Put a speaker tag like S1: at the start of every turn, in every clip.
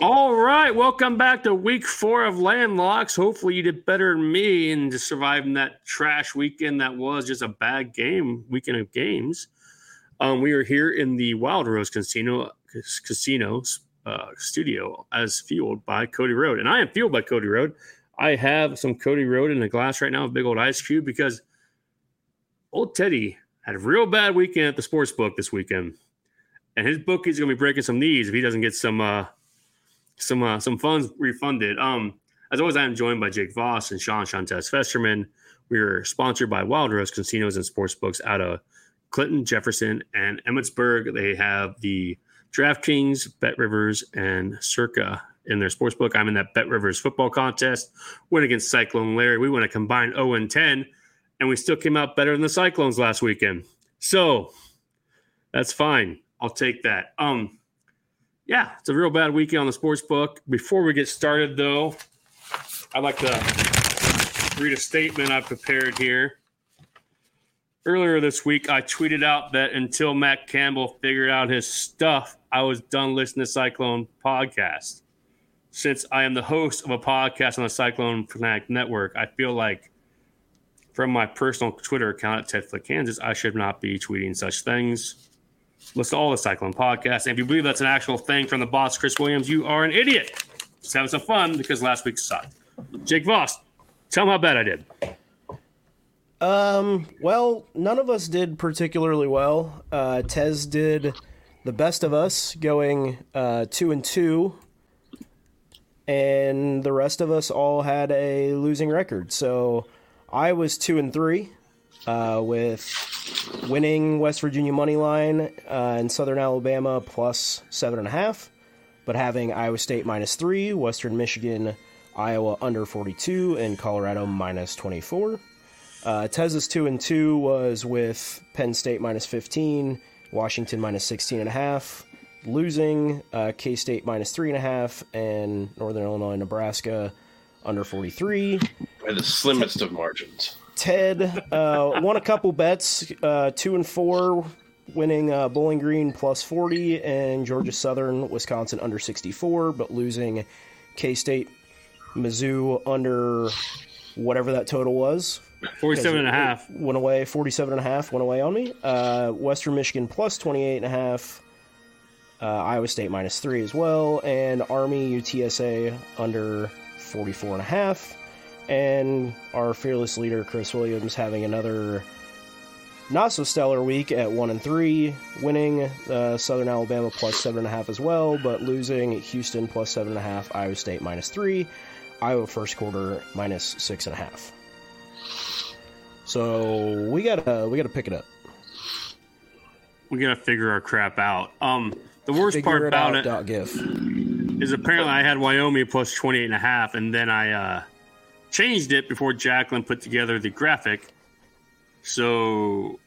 S1: All right, welcome back to week four of Landlocks. Hopefully, you did better than me in just surviving that trash weekend that was just a bad game weekend of games. Um, we are here in the Wild Rose Casino uh, studio as fueled by Cody Road, and I am fueled by Cody Road. I have some Cody Road in a glass right now, a big old ice cube, because old Teddy had a real bad weekend at the sports book this weekend, and his bookie's going to be breaking some knees if he doesn't get some. Uh, some uh, some funds refunded. Um, as always, I am joined by Jake Voss and Sean Shantes Festerman. We are sponsored by Wild Rose Casinos and Sportsbooks out of Clinton, Jefferson, and Emmetsburg. They have the DraftKings, Bet Rivers, and Circa in their sportsbook. I'm in that Bet Rivers football contest. Went against Cyclone Larry. We went a combined 0 and 10, and we still came out better than the Cyclones last weekend. So that's fine. I'll take that. Um, yeah, it's a real bad weekend on the sports book. Before we get started, though, I'd like to read a statement I prepared here. Earlier this week, I tweeted out that until Matt Campbell figured out his stuff, I was done listening to Cyclone podcast. Since I am the host of a podcast on the Cyclone Fanatic Network, I feel like from my personal Twitter account at Ted Kansas, I should not be tweeting such things listen to all the Cyclone podcasts. And if you believe that's an actual thing from the boss, Chris Williams, you are an idiot. Just having some fun because last week sucked. Jake Voss, tell me how bad I did.
S2: Um, well, none of us did particularly well. Uh, Tez did the best of us, going uh, two and two, and the rest of us all had a losing record. So I was two and three uh, with winning West Virginia money line uh, and Southern Alabama plus seven and a half, but having Iowa State minus three, Western Michigan, Iowa under 42, and Colorado minus 24. Uh, Tez's two and two was with Penn State minus 15, Washington minus 16 and a half, losing uh, K State minus three and a half, and Northern Illinois, Nebraska under 43.
S3: By the slimmest of margins.
S2: Ted uh, won a couple bets, uh, two and four, winning uh, Bowling Green plus 40 and Georgia Southern, Wisconsin under 64, but losing K State, Mizzou under whatever that total was.
S1: 47 and a half.
S2: Went away, 47 and a half went away on me. Uh, Western Michigan plus 28 and a half. Uh, Iowa State minus three as well. And Army UTSA under 44 and a half and our fearless leader Chris Williams having another not so stellar week at one and three, winning uh, Southern Alabama plus seven and a half as well, but losing Houston plus seven and a half, Iowa State minus three, Iowa first quarter minus six and a half. So we gotta we gotta pick it up.
S1: We gotta figure our crap out. Um, the worst figure part about it,
S2: it GIF.
S1: is apparently I had Wyoming plus 28 and a half, and then I uh, changed it before Jacqueline put together the graphic. So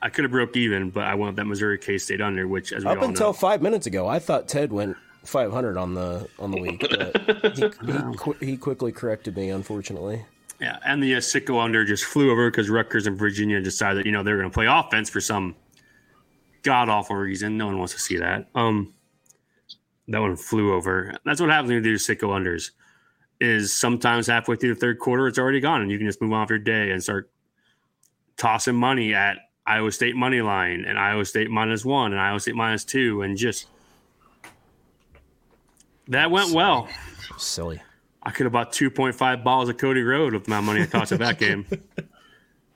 S1: I could have broke even, but I went that Missouri K State under, which as we
S2: up until
S1: know,
S2: five minutes ago, I thought Ted went 500 on the on the week, but he, he, qu- he quickly corrected me, unfortunately.
S1: Yeah, and the uh, Sicko under just flew over because Rutgers and Virginia decided, you know, they're going to play offense for some god awful reason. No one wants to see that. Um, that one flew over. That's what happens when you do Sicko unders is sometimes halfway through the third quarter, it's already gone, and you can just move on with your day and start tossing money at Iowa State money line and Iowa State minus one and Iowa State minus two, and just that went
S2: Silly.
S1: well.
S2: Silly.
S1: I could have bought 2.5 balls of Cody Road with my money I tossed at that game.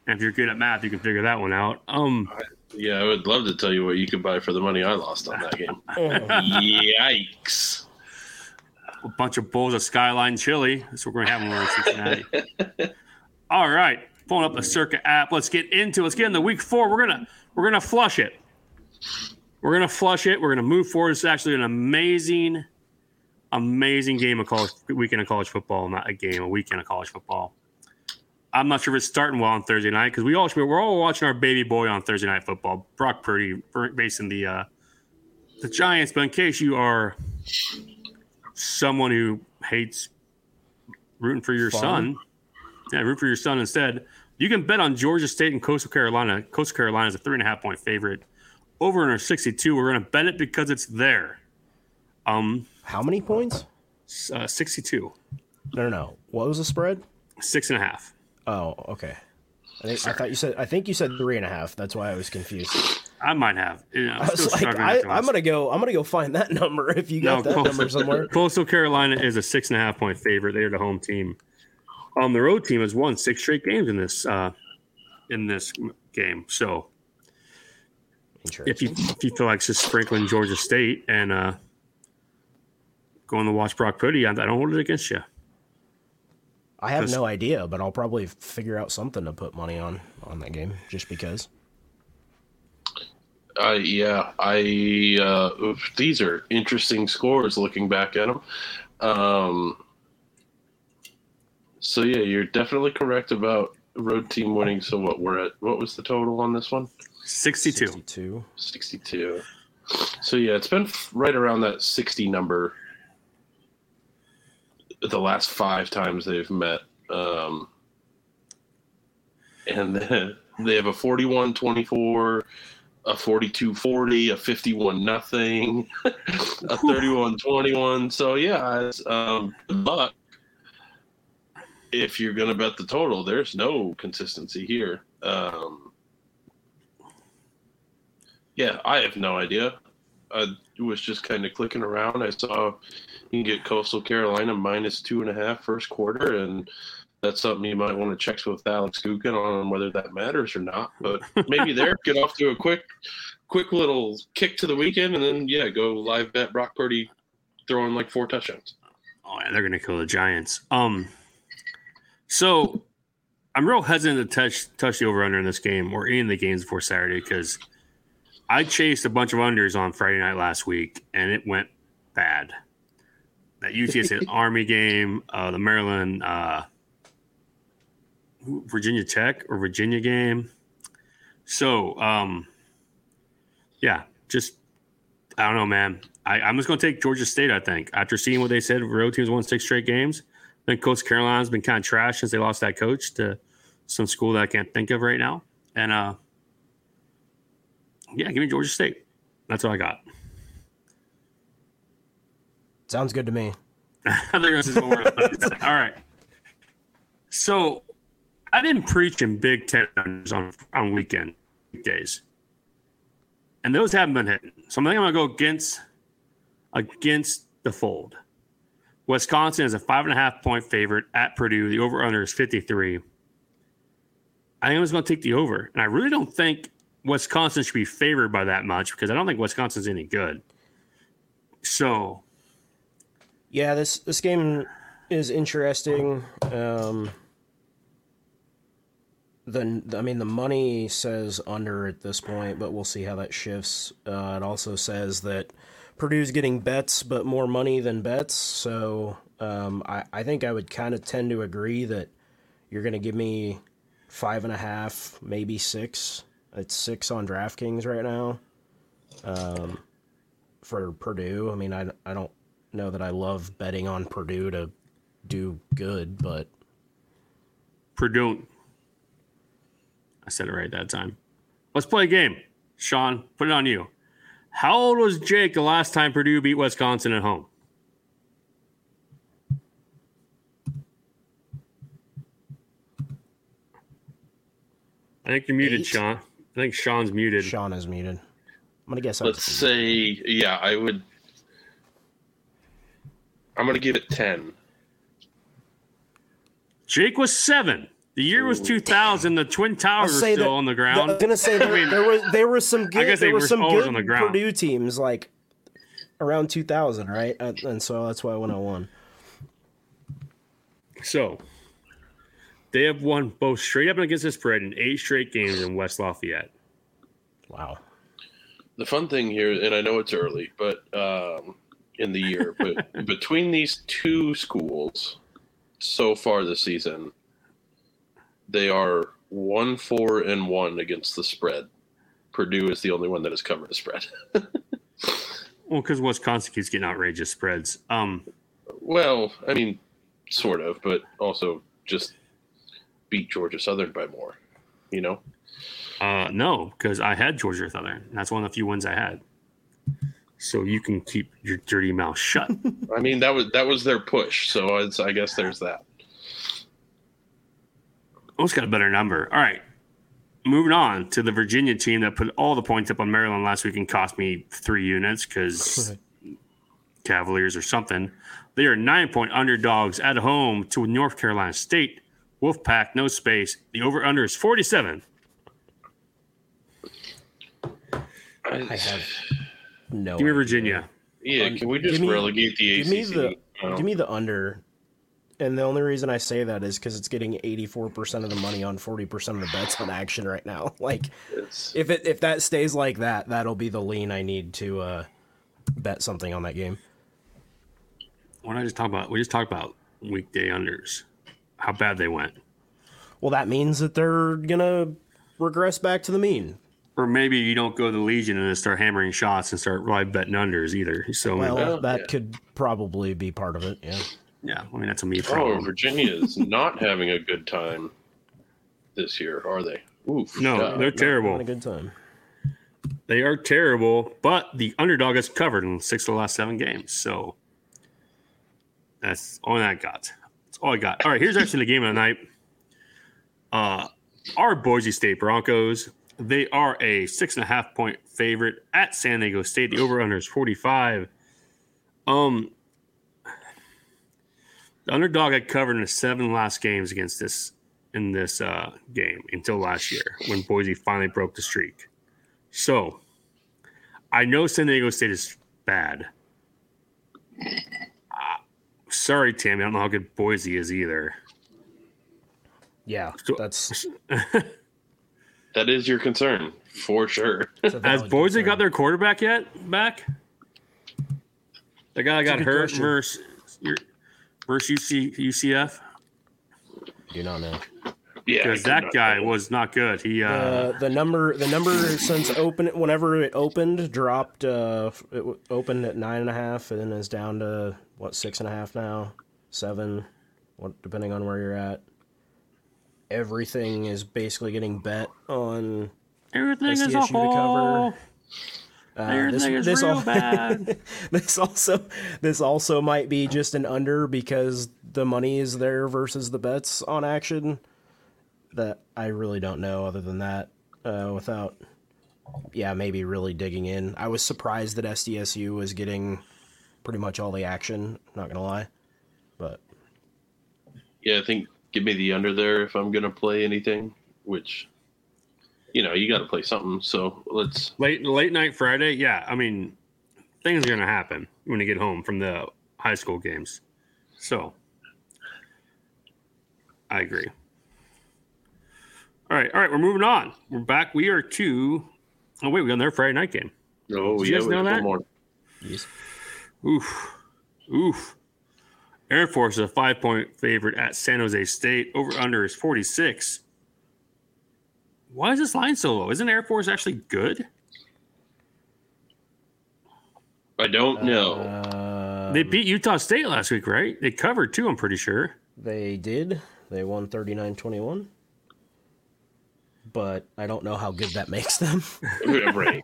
S1: And if you're good at math, you can figure that one out. Um,
S3: Yeah, I would love to tell you what you could buy for the money I lost on that game. Yikes.
S1: A bunch of bowls of Skyline chili. That's what we're going to have when we're in Cincinnati. All right. pulling up the Circa app. Let's get into. It. Let's get into week four. We're gonna we're gonna flush it. We're gonna flush it. We're gonna move forward. It's actually an amazing, amazing game of college weekend of college football. Not a game, a weekend of college football. I'm not sure if it's starting well on Thursday night because we all we're all watching our baby boy on Thursday night football. Brock Purdy facing the uh, the Giants. But in case you are someone who hates rooting for your Fun. son, yeah, root for your son instead. You can bet on Georgia State and Coastal Carolina. Coastal Carolina is a three and a half point favorite. Over under 62. We're going to bet it because it's there. Um,
S2: how many points?
S1: Uh, 62.
S2: No, no, no. What was the spread?
S1: Six and a half.
S2: Oh, okay. I, think, I thought you said. I think you said three and a half. That's why I was confused.
S1: I might have.
S2: I was like, I, am gonna go. I'm gonna go find that number if you got no, that Coastal, number somewhere.
S1: Coastal Carolina is a six and a half point favorite. They're the home team. Um, the road team has won six straight games in this uh, in this game. So, if you if you feel like just sprinkling Georgia State and uh, going to watch Brock Purdy, I, I don't hold it against you.
S2: I have no idea, but I'll probably figure out something to put money on on that game just because.
S3: Uh, yeah, I uh, these are interesting scores looking back at them. Um, so yeah, you're definitely correct about road team winning. So what we're at? What was the total on this one?
S1: 62.
S2: 62.
S3: 62. So yeah, it's been right around that 60 number the last five times they've met. Um, and then they have a 41 24, a 42 40, a 51 nothing, a 31 21. So, yeah, um, but if you're going to bet the total, there's no consistency here. Um, yeah, I have no idea. I was just kind of clicking around. I saw you can get Coastal Carolina minus two and a half first quarter, and that's something you might want to check with Alex Gukin on whether that matters or not. But maybe there, get off to a quick, quick little kick to the weekend, and then yeah, go live bet Brock Purdy throwing like four touchdowns.
S1: Oh, yeah, they're gonna kill the Giants. Um, so I'm real hesitant to touch touch the over under in this game or any of the games before Saturday because I chased a bunch of unders on Friday night last week and it went bad that UTSA Army game, uh, the Maryland uh, Virginia Tech or Virginia game. So, um, yeah, just I don't know, man. I, am just going to take Georgia State. I think after seeing what they said, road teams won six straight games. I think Coach Carolina's been kind of trash since they lost that coach to some school that I can't think of right now. And uh, yeah, give me Georgia State. That's all I got.
S2: Sounds good to me.
S1: All right. So I didn't preach in Big Ten on on weekend days, and those haven't been hitting. So I think I'm gonna go against against the fold. Wisconsin is a five and a half point favorite at Purdue. The over under is 53. I think I was going to take the over, and I really don't think Wisconsin should be favored by that much because I don't think Wisconsin's any good. So
S2: yeah, this this game is interesting. Um, the I mean the money says under at this point, but we'll see how that shifts. Uh, it also says that Purdue's getting bets, but more money than bets. So um, I I think I would kind of tend to agree that you're going to give me five and a half, maybe six. It's six on DraftKings right now. Um, for Purdue, I mean I I don't know that I love betting on Purdue to do good, but
S1: Purdue. I said it right that time. Let's play a game. Sean, put it on you. How old was Jake the last time Purdue beat Wisconsin at home? I think you're muted, Eight. Sean. I think Sean's muted.
S2: Sean is muted. I'm gonna guess.
S3: Let's say, yeah, I would I'm going to give it 10.
S1: Jake was seven. The year was 2000. The Twin Towers were still that, on the ground.
S2: I'm gonna say there, I mean, there was there were some good there were some good on the Purdue teams like around 2000, right? And so that's why I went on one.
S1: So They have won both straight up and against the spread in eight straight games in West Lafayette.
S2: Wow.
S3: The fun thing here, and I know it's early, but um, in the year, but between these two schools so far this season, they are one, four, and one against the spread. Purdue is the only one that has covered the spread.
S1: Well, because Wisconsin keeps getting outrageous spreads. Um,
S3: well, I mean, sort of, but also just beat Georgia Southern by more. You know,
S1: uh, no, because I had Georgia Southern. That's one of the few wins I had. So you can keep your dirty mouth shut.
S3: I mean that was that was their push. So it's, I guess there's that.
S1: Almost got a better number. All right. Moving on to the Virginia team that put all the points up on Maryland last week and cost me three units because Cavaliers or something. They are nine point underdogs at home to North Carolina State. Wolfpack, no space. The over under is 47.
S2: I have no.
S1: Give me
S2: idea.
S1: Virginia.
S3: Yeah, um, can we just
S2: Give me-
S3: relegate the
S2: Give
S3: ACC?
S2: me the
S3: now?
S2: give me the under. And the only reason I say that is because it's getting 84% of the money on 40% of the bets on action right now. Like,
S3: It's-
S2: if it if that stays like that, that'll be the lean I need to uh, bet something on that game.
S1: What did I just talk about? We just talked about weekday unders. How bad they went.
S2: Well, that means that they're gonna regress back to the mean.
S1: Or maybe you don't go to the Legion and then start hammering shots and start live betting unders either. So
S2: Well,
S3: Well,
S2: that
S3: yeah.
S2: could probably be part of it. Yeah.
S1: Yeah, I mean that's a me
S3: oh,
S1: problem.
S3: Virginia is not having a good time this year, are they? Oof.
S1: No,
S3: God.
S1: they're terrible.
S2: Having a good time.
S1: They are terrible, but the underdog is covered in six of the last seven games. So that's all I got. That's all I got. All right, here's actually the game of the night. Uh, our Boise State Broncos. They are a six and a half point favorite at San Diego State. The over under is 45. Um, the underdog had covered in the seven last games against this in this uh, game until last year when Boise finally broke the streak. So, I know San Diego State is bad. Uh, sorry, Tammy. I don't know how good Boise is either.
S2: Yeah,
S1: So-
S2: that's,
S3: That is your concern for sure.
S1: Has Boise
S2: concern.
S1: got their quarterback yet back? The guy got
S2: good
S1: hurt
S2: question.
S1: Versus your UC, UCF
S2: Do not know.
S3: yeah,
S1: because that guy
S3: tell
S1: was not good. He uh,
S2: Uh, the number the number since open whenever it opened dropped uh it opened at nine and a half and then is down to what six and a half now seven what depending on where you're at everything is basically getting bet on
S1: everything is a
S2: SDSU to cover.
S1: Hole.
S2: uh,
S1: Everything is real bad.
S2: this also this also might be just an under because the money is there versus the bets on action that I really don't know other than that uh, without yeah maybe really digging in I was surprised that SDSU was getting pretty much all the action not gonna lie but
S3: Yeah, I think give me the under there if I'm gonna play anything. Which, you know, you got to play something. So let's.
S1: late late night Friday. Yeah, I mean, things are gonna happen when you get home from the high school games. So, I agree. All right, all right, we're moving on. We're back. We are to. Oh wait, we got another Friday night game.
S3: Oh
S1: Did you
S3: yeah,
S1: guys
S3: we
S1: know
S3: have
S1: that?
S3: one more.
S2: yes.
S1: Oof, oof. Air Force is a five point favorite at San Jose State. Over under is forty six. Why is this line so low? Isn't Air Force actually good?
S3: I don't know.
S2: Uh,
S1: They beat Utah State last week, right? They covered too. I'm pretty sure.
S2: they did they won 39-21 but I don't know how good that makes them
S3: right.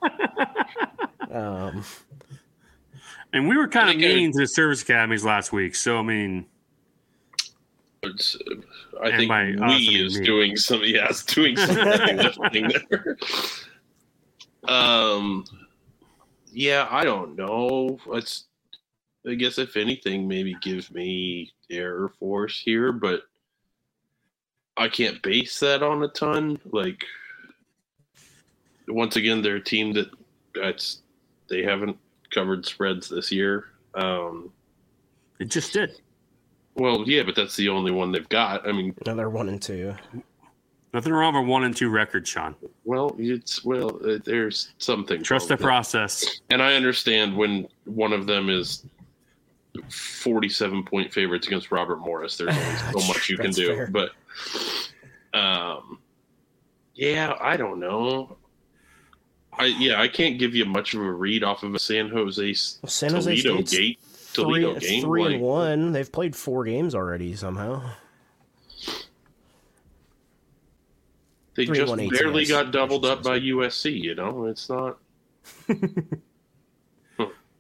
S2: um
S1: And we were kind of
S3: I think it-
S1: mean to the service academies last week. So I mean,
S3: It's, uh, I
S1: And
S3: think
S1: by
S3: we
S1: mean
S3: is
S1: me.
S3: doing some. Yeah, it's doing some heavy lifting there. Um. Yeah, I don't know. It's. I guess if anything, maybe give me Air Force here, but I can't base that on a ton. Like, once again, they're a team that that's they haven't covered spreads this year. Um,
S1: it just did.
S3: Well, yeah, but that's the only one they've got. I mean,
S2: No, they're one and two.
S1: Nothing wrong with one and two record, Sean.
S3: well, it's well, uh, there's something.
S1: Trust the process.
S3: And I understand when one of them is 47 point favorites against Robert Morris. There's only so much you can do.
S2: fair.
S3: But, um, yeah, I don't know. I yeah, I can't give you much of a read off of a San Jose
S2: Well, San Jose
S3: Toledo
S2: State's
S3: gate
S2: three,
S3: Toledo game.
S2: three
S3: like,
S2: and one. They've played four games already somehow.
S3: They
S2: three
S3: just
S2: one
S3: barely
S2: ATS,
S3: got doubled up by. USC. You know, it's not.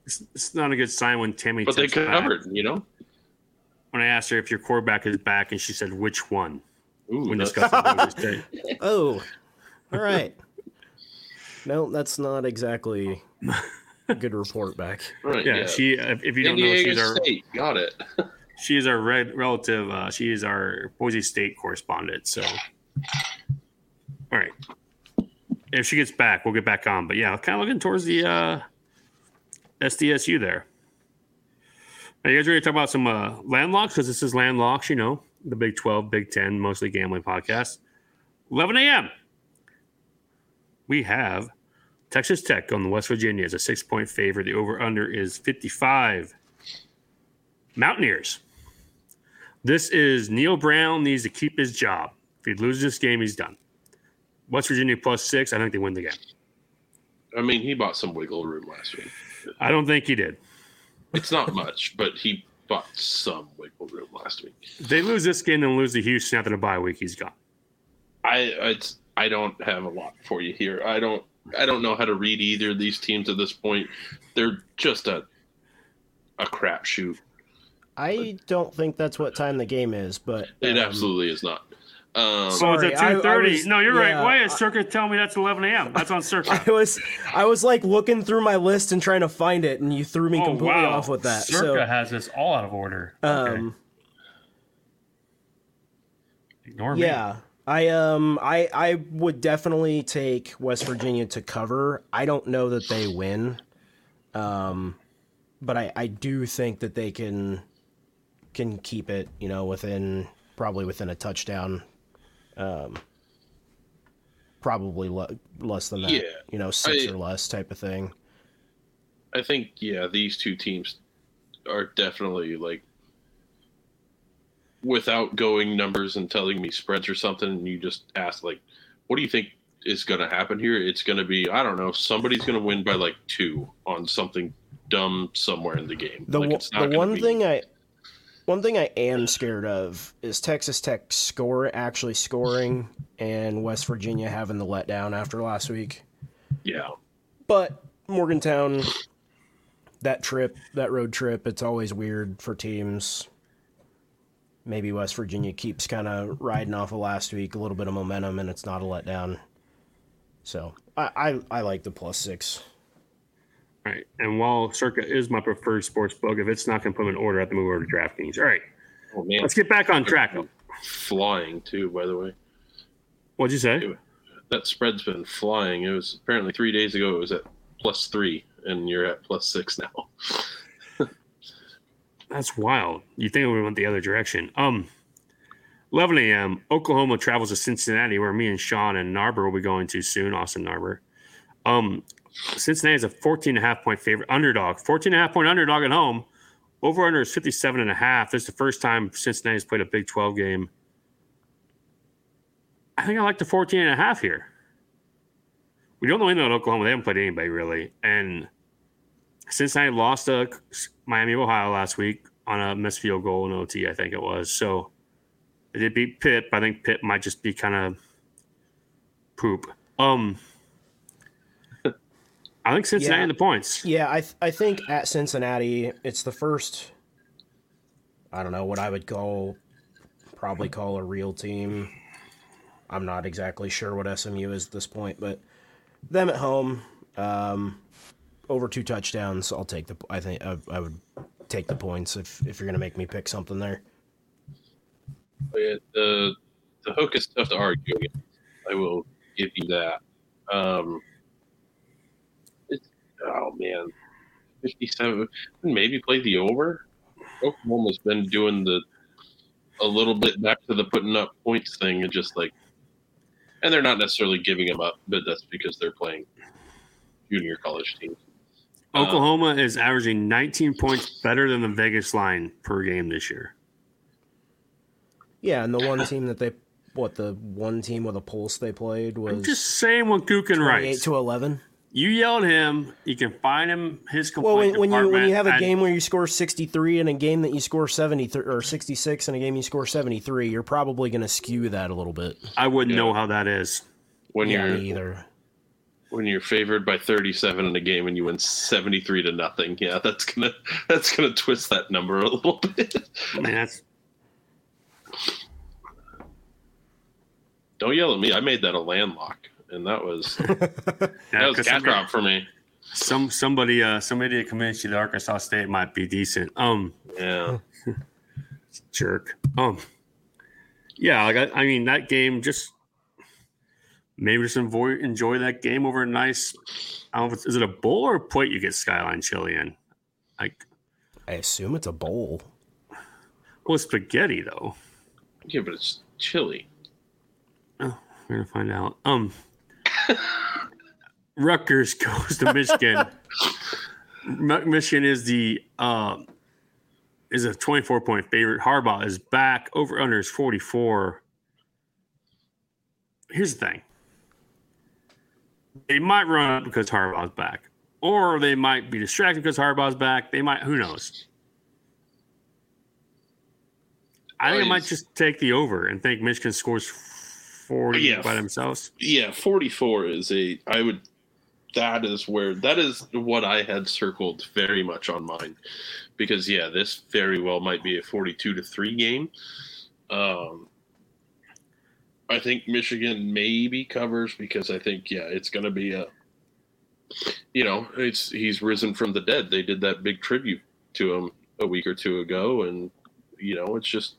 S1: It's, it's not a good sign when Tammy.
S3: But they
S1: texts back.
S3: covered. You know.
S1: When I asked her if your quarterback is back, and she said which one?"
S3: Ooh,
S1: when discussing
S2: Oh, all right. no, that's not exactly a good report back.
S3: right,
S1: Yeah, she. If, if you don't know,
S3: Indiana
S1: she's our
S3: got it.
S1: she is our red relative. Uh, she is our Boise State correspondent. So, all right. If she gets back, we'll get back on. But yeah, kind of looking towards the uh, SDSU there. Are you guys ready to talk about some uh, landlocks? Because this is landlocks, you know, the Big 12, Big 10, mostly gambling podcast. 11 a.m. We have Texas Tech on the West Virginia is a six point favorite. The over under is 55. Mountaineers. This is Neal Brown needs to keep his job. If he loses this game, he's done. West Virginia plus six. I don't think they win the game.
S3: I mean, he bought some wiggle room last week.
S1: I don't think he did.
S3: It's not much, but he bought some wiggle room last week.
S1: If they lose this game and lose to Houston after the bye week, he's gone.
S3: I it's I don't have a lot for you here. I don't I don't know how to read either of these teams at this point. They're just a a crapshoot.
S2: I don't think that's what time the game is, but
S3: It
S2: um,
S3: absolutely is not. Um,
S1: So it's at two thirty. No, you're
S2: yeah,
S1: right. Why is Circa telling me that's eleven a.m.? That's on Circa.
S2: I was I was like looking through my list and trying to find it, and you threw me completely off with that.
S1: Circa has this all out of order.
S2: so,
S1: Okay.
S2: um,
S1: Ignore me.
S2: yeah, I um I I would definitely take West Virginia to cover. I don't know that they win, um, but I I do think that they can can keep it. You know, within probably within a touchdown. Um, probably le- less than that.
S3: Yeah,
S2: you know, six
S3: I-
S2: or less type of thing.
S3: I think yeah, these two teams are definitely like without going numbers and telling me spreads or something, and you just ask like, what do you think is going to happen here? It's going to be I don't know, somebody's going to win by like two on something dumb somewhere in the game.
S2: The
S3: like,
S2: one-
S3: it's not
S2: the one
S3: be-
S2: thing I one thing I am scared of is Texas Tech score actually scoring and West Virginia having the letdown after last week.
S3: yeah,
S2: But Morgantown, that trip, that road trip, it's always weird for teams. Maybe West Virginia keeps kind of riding off of last week, a little bit of momentum, and it's not a letdown. So I, I, I like the plus six.
S1: All right. And while Circa is my preferred sports book, if it's not going to put them in order, I have to move over to DraftKings. All right.
S3: oh man,
S1: Let's get back on track.
S3: flying too. By the way,
S1: What'd you say?
S3: that spread's been flying. It was apparently three days ago. It was at plus three, and you're at plus six now.
S1: That's wild. You think we went the other direction? Um, 11 a.m. Oklahoma travels to Cincinnati, where me and Sean and Narber will be going to soon. Austin Narber. Um, Cincinnati is a 14 and a half point favorite underdog. 14 and a half point underdog at home. Over under is 57 and a half. This is the first time Cincinnati's played a Big 12 game. I think I like the 14 and a half here. We don't know anything about Oklahoma. They haven't played anybody really. And Cincinnati lost to Miami Ohio last week on a missed field goal in OT, I think it was. So they did beat Pitt, but I think Pitt might just be kind of poop. Um, I think Cincinnati
S2: Yeah.
S1: the points.
S2: Yeah, I th- I think at Cincinnati, it's the first. I don't know what I would call, probably call a real team. I'm not exactly sure what SMU is at this point, but them at home, um, over two touchdowns. I'll take the. I think I, I would take the points if if you're gonna make me pick something there.
S3: But yeah, the the hook is tough to argue against. I will give you that. Um, oh man, fifty-seven. Maybe play the over. Oklahoma's been doing the a little bit back to the putting up points thing and just like, and they're not necessarily giving them up, but that's because they're playing junior college teams. Uh,
S1: Oklahoma is averaging 19 points better than the Vegas line per game this year.
S2: Yeah, and the one team that they, what the one team with a pulse they played was
S1: I'm just saying what Gook and
S2: 28
S1: Rice.
S2: to 11.
S1: You yelled him. You can find him his
S2: Well,
S1: complaint
S2: when, when you when you have a
S1: department
S2: game where you score 63 and a game that you score 73 or 66 and a game you score 73, you're probably going to skew that a little bit.
S1: I wouldn't
S3: Yeah.
S1: know how that is.
S3: When
S2: yeah,
S3: you're
S2: me either.
S3: When you're favored by 37 in a game and you win 73 to nothing, yeah, that's gonna that's gonna twist that number a little bit.
S1: I mean, that's
S3: Don't yell at me. I made that a landlock, and that was that
S1: yeah,
S3: was
S1: 'cause
S3: cat
S1: somebody,
S3: drop for me.
S1: some somebody uh somebody that convinced you that Arkansas State might be decent. Um,
S3: Yeah,
S1: jerk. Um, yeah, like I, I mean that game just maybe just enjoy enjoy that game over a nice. I don't know if it's, is it a bowl or a plate you get Skyline chili in? Like,
S2: I assume it's a bowl.
S1: well, it's spaghetti though.
S3: yeah, but it's chili.
S1: Oh, we're gonna find out. Um, Rutgers goes to Michigan. Michigan is the um is a twenty four point favorite. Harbaugh is back. Over under is forty four. Here's the thing: they might run up because Harbaugh's back, or they might be distracted because Harbaugh's back. They might. Who knows? I think I might just take the over and think Michigan scores forty
S3: Yeah.
S1: by themselves.
S3: Yeah, 44 is a. I would. That is where that is what I had circled very much on mine, because yeah, this very well might be a 42 to three game. Um, I think Michigan maybe covers because I think yeah, it's going to be a. You know, it's he's risen from the dead. They did that big tribute to him a week or two ago, and you know, it's just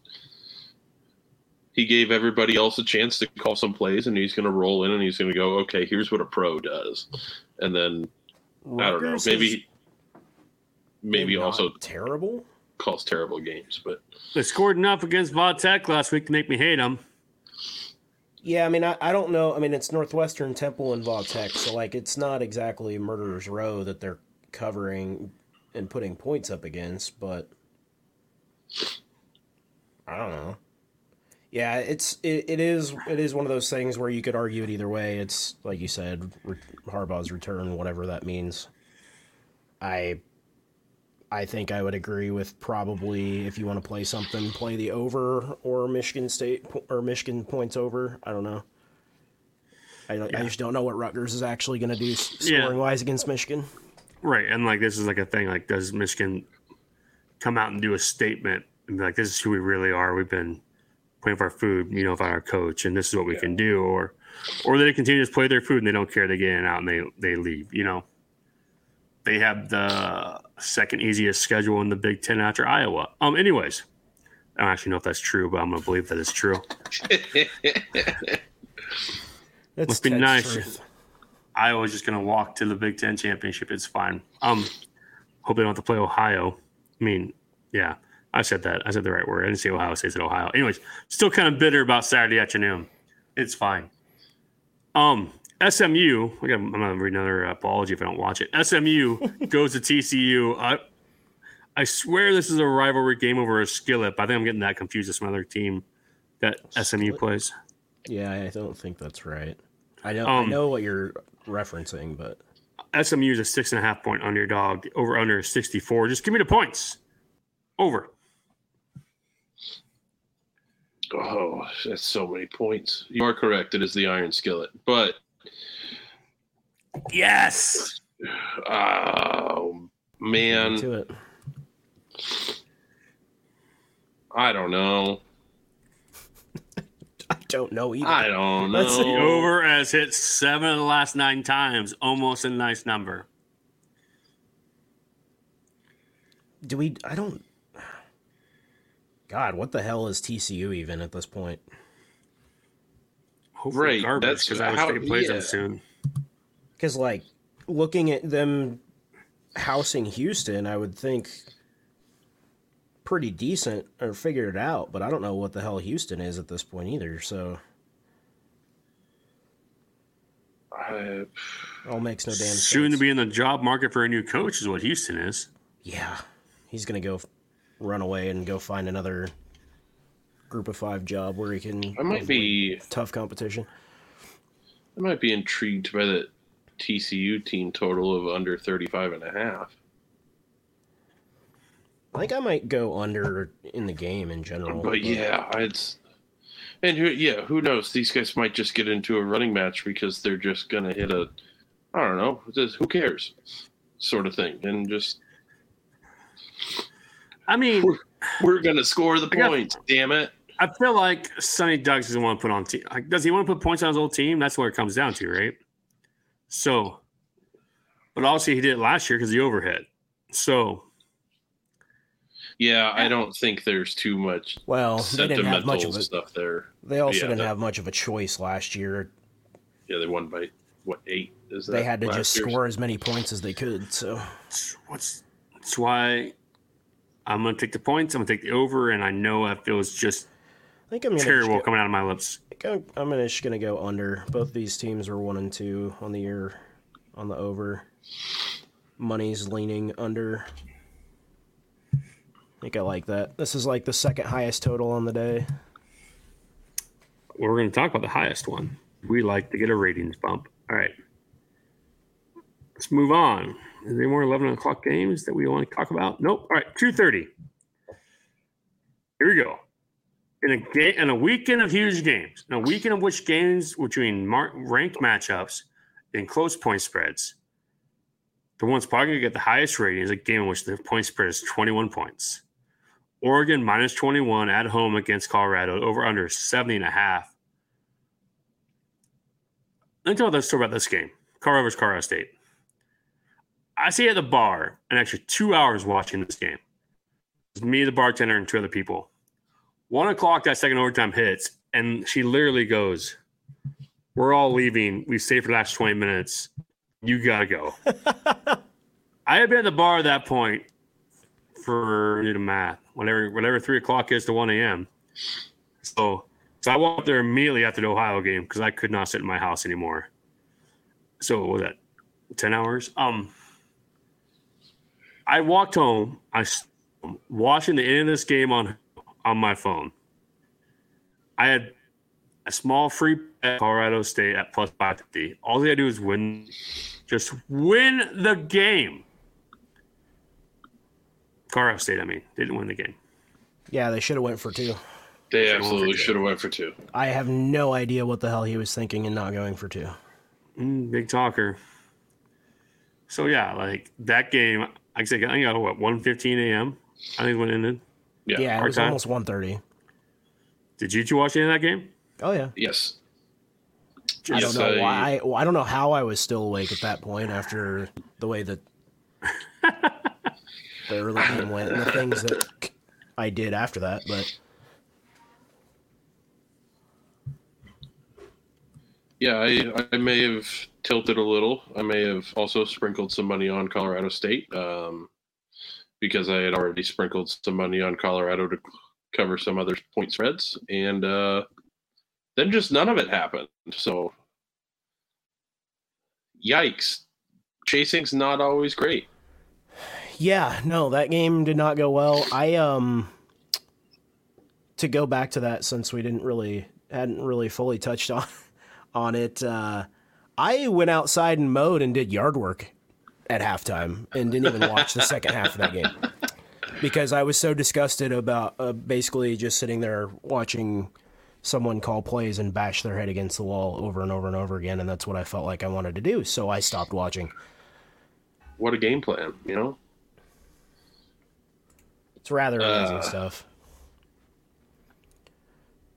S3: he gave everybody else a chance to call some plays, and he's going to roll in and he's going to go, okay, here's what a pro does, and then I don't know, maybe maybe also
S2: terrible.
S3: calls terrible games, but
S1: They scored enough against Vodtech last week to make me hate them.
S2: Yeah, I mean, I, I don't know. I mean, it's Northwestern Temple and Vautech, so like, it's not exactly Murderer's Row that they're covering and putting points up against, but I don't know. Yeah, it's it, it is it is one of those things where you could argue it either way. It's like you said, Harbaugh's return, whatever that means. I I think I would agree with probably if you want to play something, play the over or Michigan State or Michigan points over. I don't know. I, don't- I just don't know what Rutgers is actually going to do s-
S1: Yeah.
S2: scoring wise against Michigan.
S1: Right. And like this is like a thing like does Michigan come out and do a statement and be like, This is who we really are. We've been playing for our food, you know, if our coach and this is what we can do or or they continue to play their food and they don't care, they get in and out and they they leave, you know. They have the second easiest schedule in the Big Ten after Iowa. Um anyways. I don't actually know if that's true, but I'm gonna believe that it's true.
S2: That's
S1: Must be nice.
S2: truth.
S1: Iowa's just going to walk to the Big Ten championship. It's fine. Um, hope they don't have to play Ohio. I mean, yeah, I said that. I said the right word. I didn't say Ohio State. I said Ohio. Anyways, still kind of bitter about Saturday afternoon. It's fine. Um, SMU. I got, I'm gonna read another apology if I don't watch it. SMU goes to TCU. I, I swear this is a rivalry game over a skillet. But I think I'm getting that confused with some other team that SMU plays.
S2: Yeah, I don't think that's right. I know I
S1: Um,
S2: know what you're referencing, but
S1: SMU is a six and a half point underdog. Over under 64. Just give me the points. Over.
S3: oh, that's so many points. You are correct. It is the Iron Skillet, but
S1: Yes.
S3: oh man,
S2: to it.
S3: I don't know.
S2: I don't know either.
S3: I don't
S2: Let's see.
S1: The over has hit seven of the last nine times. Almost a nice number.
S2: Do we? I don't. God, what the hell is TCU even at this point?
S1: Hopefully
S3: Right,
S1: garbage
S3: that's
S1: because Iowa
S3: how-
S1: State plays
S3: yeah.
S1: them soon.
S2: Because like looking at them housing Houston, I would think pretty decent or figured it out, but I don't know what the hell Houston is at this point either. So
S3: I,
S2: it all makes no damn sense.
S1: Soon to be in the job market for a new coach is what Houston is.
S2: Yeah, he's gonna go f- run away and go find another group of five job where he can
S3: I might be
S2: tough competition.
S3: I might be intrigued by the TCU team total of under 35 and a half.
S2: I think I might go under in the game in general.
S3: But yeah, it's and who, yeah, who knows? These guys might just get into a running match because they're just gonna hit a, I don't know, just, who cares, sort of thing, and just
S1: I mean,
S3: we're, we're gonna score the
S1: I got-
S3: points. Damn it!
S1: I feel like Sonny Dykes doesn't want to put on team. Like, does he want to put points on his old team? That's what it comes down to, right? So, but obviously he did it last year because the overhead. So
S3: Yeah, I don't think there's too much
S2: well, they didn't have much of it.
S3: stuff there.
S2: They also
S3: Yeah,
S2: didn't
S3: that-
S2: have much of a choice last year.
S3: Yeah, they won by what eight? Is that
S2: They had to just
S3: year's?
S2: score as many points as they could. So
S1: that's what's that's why I'm gonna take the points. I'm gonna take the over, and I know that feels just
S2: I think I'm
S1: terrible
S2: just
S1: coming out of my lips.
S2: go, I'm I'm gonna just gonna go under. Both these teams are one and two on the year on the over. Money's leaning under. I think I like that. This is like the second highest total on the day.
S1: We're gonna talk about the highest one. We like to get a ratings bump. All right, let's move on. Is there any more 11 o'clock games that we want to talk about? Nope. All right, 2:30. Here we go. In a game, in a weekend of huge games, in a weekend of which games between mar- ranked matchups and close point spreads, the one's probably going to get the highest rating is a game in which the point spread is 21 points. Oregon minus 21 at home against Colorado, over under 70 and a half. Let me tell you the story about this game Colorado versus Colorado State. I see at the bar an extra two hours watching this game. It's me, the bartender, and two other people. One o'clock, that second overtime hits, and she literally goes, We're all leaving. We stayed for the last 20 minutes. You got to go. I had been at the bar at that point for do the math, whatever whatever three o'clock is to one a.m. So so I walked there immediately after the Ohio game because I could not sit in my house anymore. So what was that ten hours? Um, I walked home. I watching the end of this game on on my phone. I had a small free bet at Colorado State at plus five fifty. All they had to do is win, just win the game. Colorado State, I mean, didn't win the game.
S2: Yeah, they should have went for two.
S3: They absolutely should have went for two.
S2: I have no idea what the hell he was thinking in not going for two.
S1: Mm, big talker. So yeah, like that game, like I said, I got what one fifteen a.m. I think when it ended.
S3: Yeah.
S2: Yeah, it was
S1: time.
S2: almost 1.30.
S1: Did you two watch any of that game?
S2: Oh yeah.
S3: Yes.
S2: I don't know why. I, well, I don't know how I was still awake at that point after the way that the early game went and the things that I did after that. But
S3: Yeah, I, I may have tilted a little. I may have also sprinkled some money on Colorado State um, because I had already sprinkled some money on Colorado to cover some other point spreads, and uh, then just none of it happened. So, yikes! Chasing's not always great.
S2: yeah, no, that game did not go well. I um to go back to that since we didn't really hadn't really fully touched on on it. Uh, I went outside and mowed and did yard work at halftime and didn't even watch the second half of that game because I was so disgusted about uh, basically just sitting there watching someone call plays and bash their head against the wall over and over and over again, and that's what I felt like I wanted to do. So I stopped watching.
S3: What a game plan, you know?
S2: It's rather amazing
S3: Uh.
S2: stuff.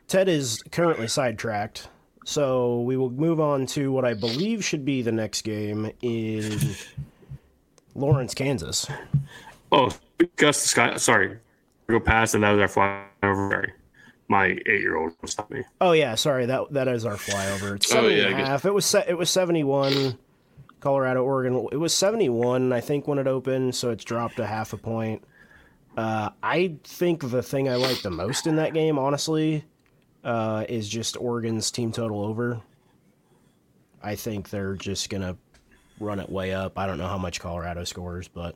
S2: Ted is currently sidetracked, so we will move on to what I believe should be the next game in Lawrence, Kansas.
S1: Oh, Gus the Sky. Sorry, go past and that was our flyover. Sorry. My eight-year-old stopped me.
S2: Oh yeah, sorry that that is our flyover. It's
S3: Oh,
S2: seventy
S3: yeah,
S2: and a half. It was se- it was seventy one. Colorado, Oregon. It was seventy one, I think, when it opened, so it's dropped a half a point. Uh, I think the thing I like the most in that game, honestly, uh, is just Oregon's team total over. I think they're just gonna run it way up. I don't know how much Colorado scores, but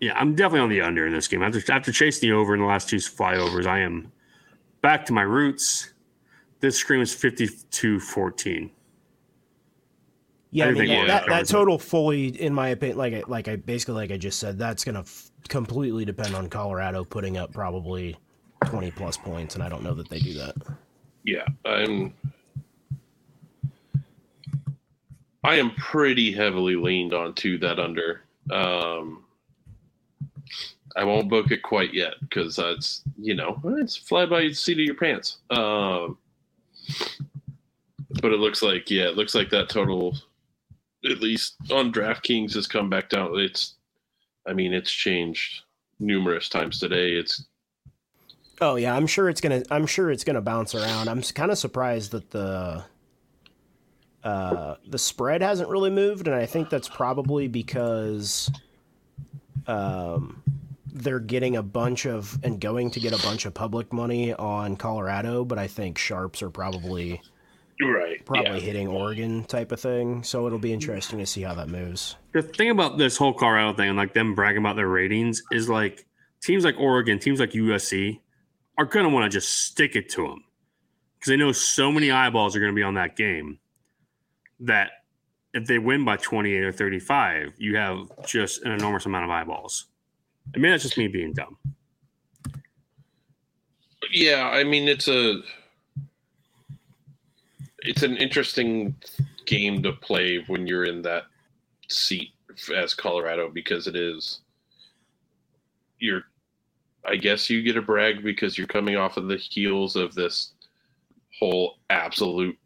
S1: Yeah, I'm definitely on the under in this game. After after chasing the over in the last two flyovers, I am back to my roots. This screams 52-14.
S2: yeah, I,
S1: I
S2: mean,
S1: think
S2: that, that, that
S1: it.
S2: total fully, in my opinion, like I, like I basically like I just said, that's gonna f- completely depend on Colorado putting up probably twenty plus points, and I don't know that they do that.
S3: Yeah, I'm. I am pretty heavily leaned onto that under. Um, I won't book it quite yet because it's you know it's fly by the seat of your pants. Um, but it looks like yeah, it looks like that total, at least on DraftKings, has come back down. It's, I mean, it's changed numerous times today. It's
S2: Oh yeah, I'm sure it's gonna. I'm sure it's gonna bounce around. I'm kind of surprised that the uh, the spread hasn't really moved, and I think that's probably because um, they're getting a bunch of and going to get a bunch of public money on Colorado, but I think sharps are probably
S3: right.
S2: probably hitting Oregon type of thing. So it'll be interesting to see how that moves.
S1: The thing about this whole Colorado thing and like them bragging about their ratings is like teams like Oregon, teams like USC are going to want to just stick it to them because they know so many eyeballs are going to be on that game that if they win by 28 or 35, you have just an enormous amount of eyeballs. I mean, that's just me being dumb.
S3: Yeah, I mean it's a it's an interesting game to play when you're in that seat as Colorado because it is you're I guess you get a brag because you're coming off of the heels of this whole absolute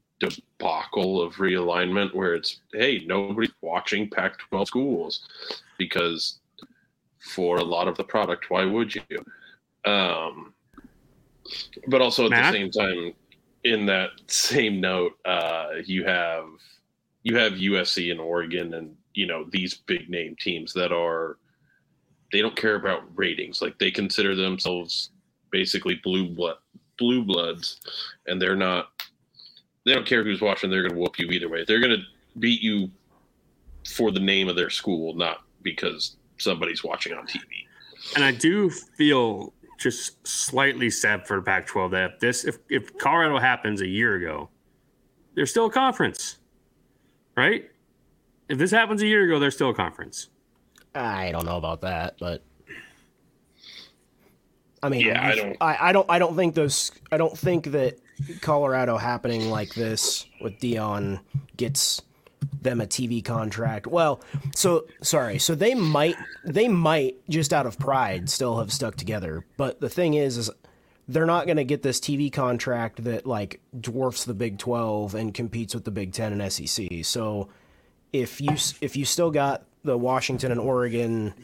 S3: debacle of realignment where it's hey nobody's watching Pac-12 schools because for a lot of the product why would you um but also at
S1: Matt?
S3: the same time in that same note uh you have you have USC and Oregon and you know these big name teams that are they don't care about ratings like they consider themselves basically blue blood blue bloods and they're not they don't care who's watching they're going to whoop you either way they're going to beat you for the name of their school not because somebody's watching on TV
S1: And I do feel just slightly sad for Pac 12 that if this, if, if Colorado happens a year ago, they're still a conference, right? If this happens a year ago, they're still a conference.
S2: I don't know about that, but I mean,
S3: Yeah, I don't-
S2: I, I don't. I don't think those. I don't think that Colorado happening like this with Deion gets them a TV contract. Well, so sorry. So they might. They might just out of pride still have stuck together. But the thing is, is they're not going to get this TV contract that like dwarfs the Big Twelve and competes with the Big Ten and SEC. So if you if you still got the Washington and Oregon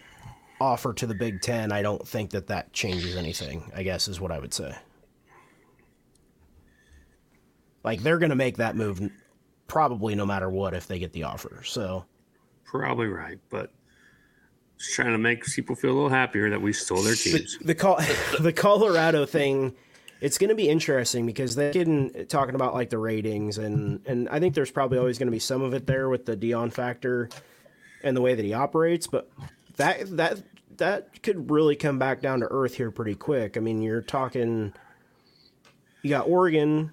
S2: offer to the Big Ten, I don't think that that changes anything. I guess is what I would say. Like they're going to make that move probably no matter what if they get the offer. So
S1: Probably right. But just trying to make people feel a little happier that we stole their teams.
S2: the Col- the Colorado thing, it's going to be interesting because they getting talking about like the ratings and and I think there's probably always going to be some of it there with the Deion factor and the way that he operates, but that that that could really come back down to earth here pretty quick. I mean, you're talking you got Oregon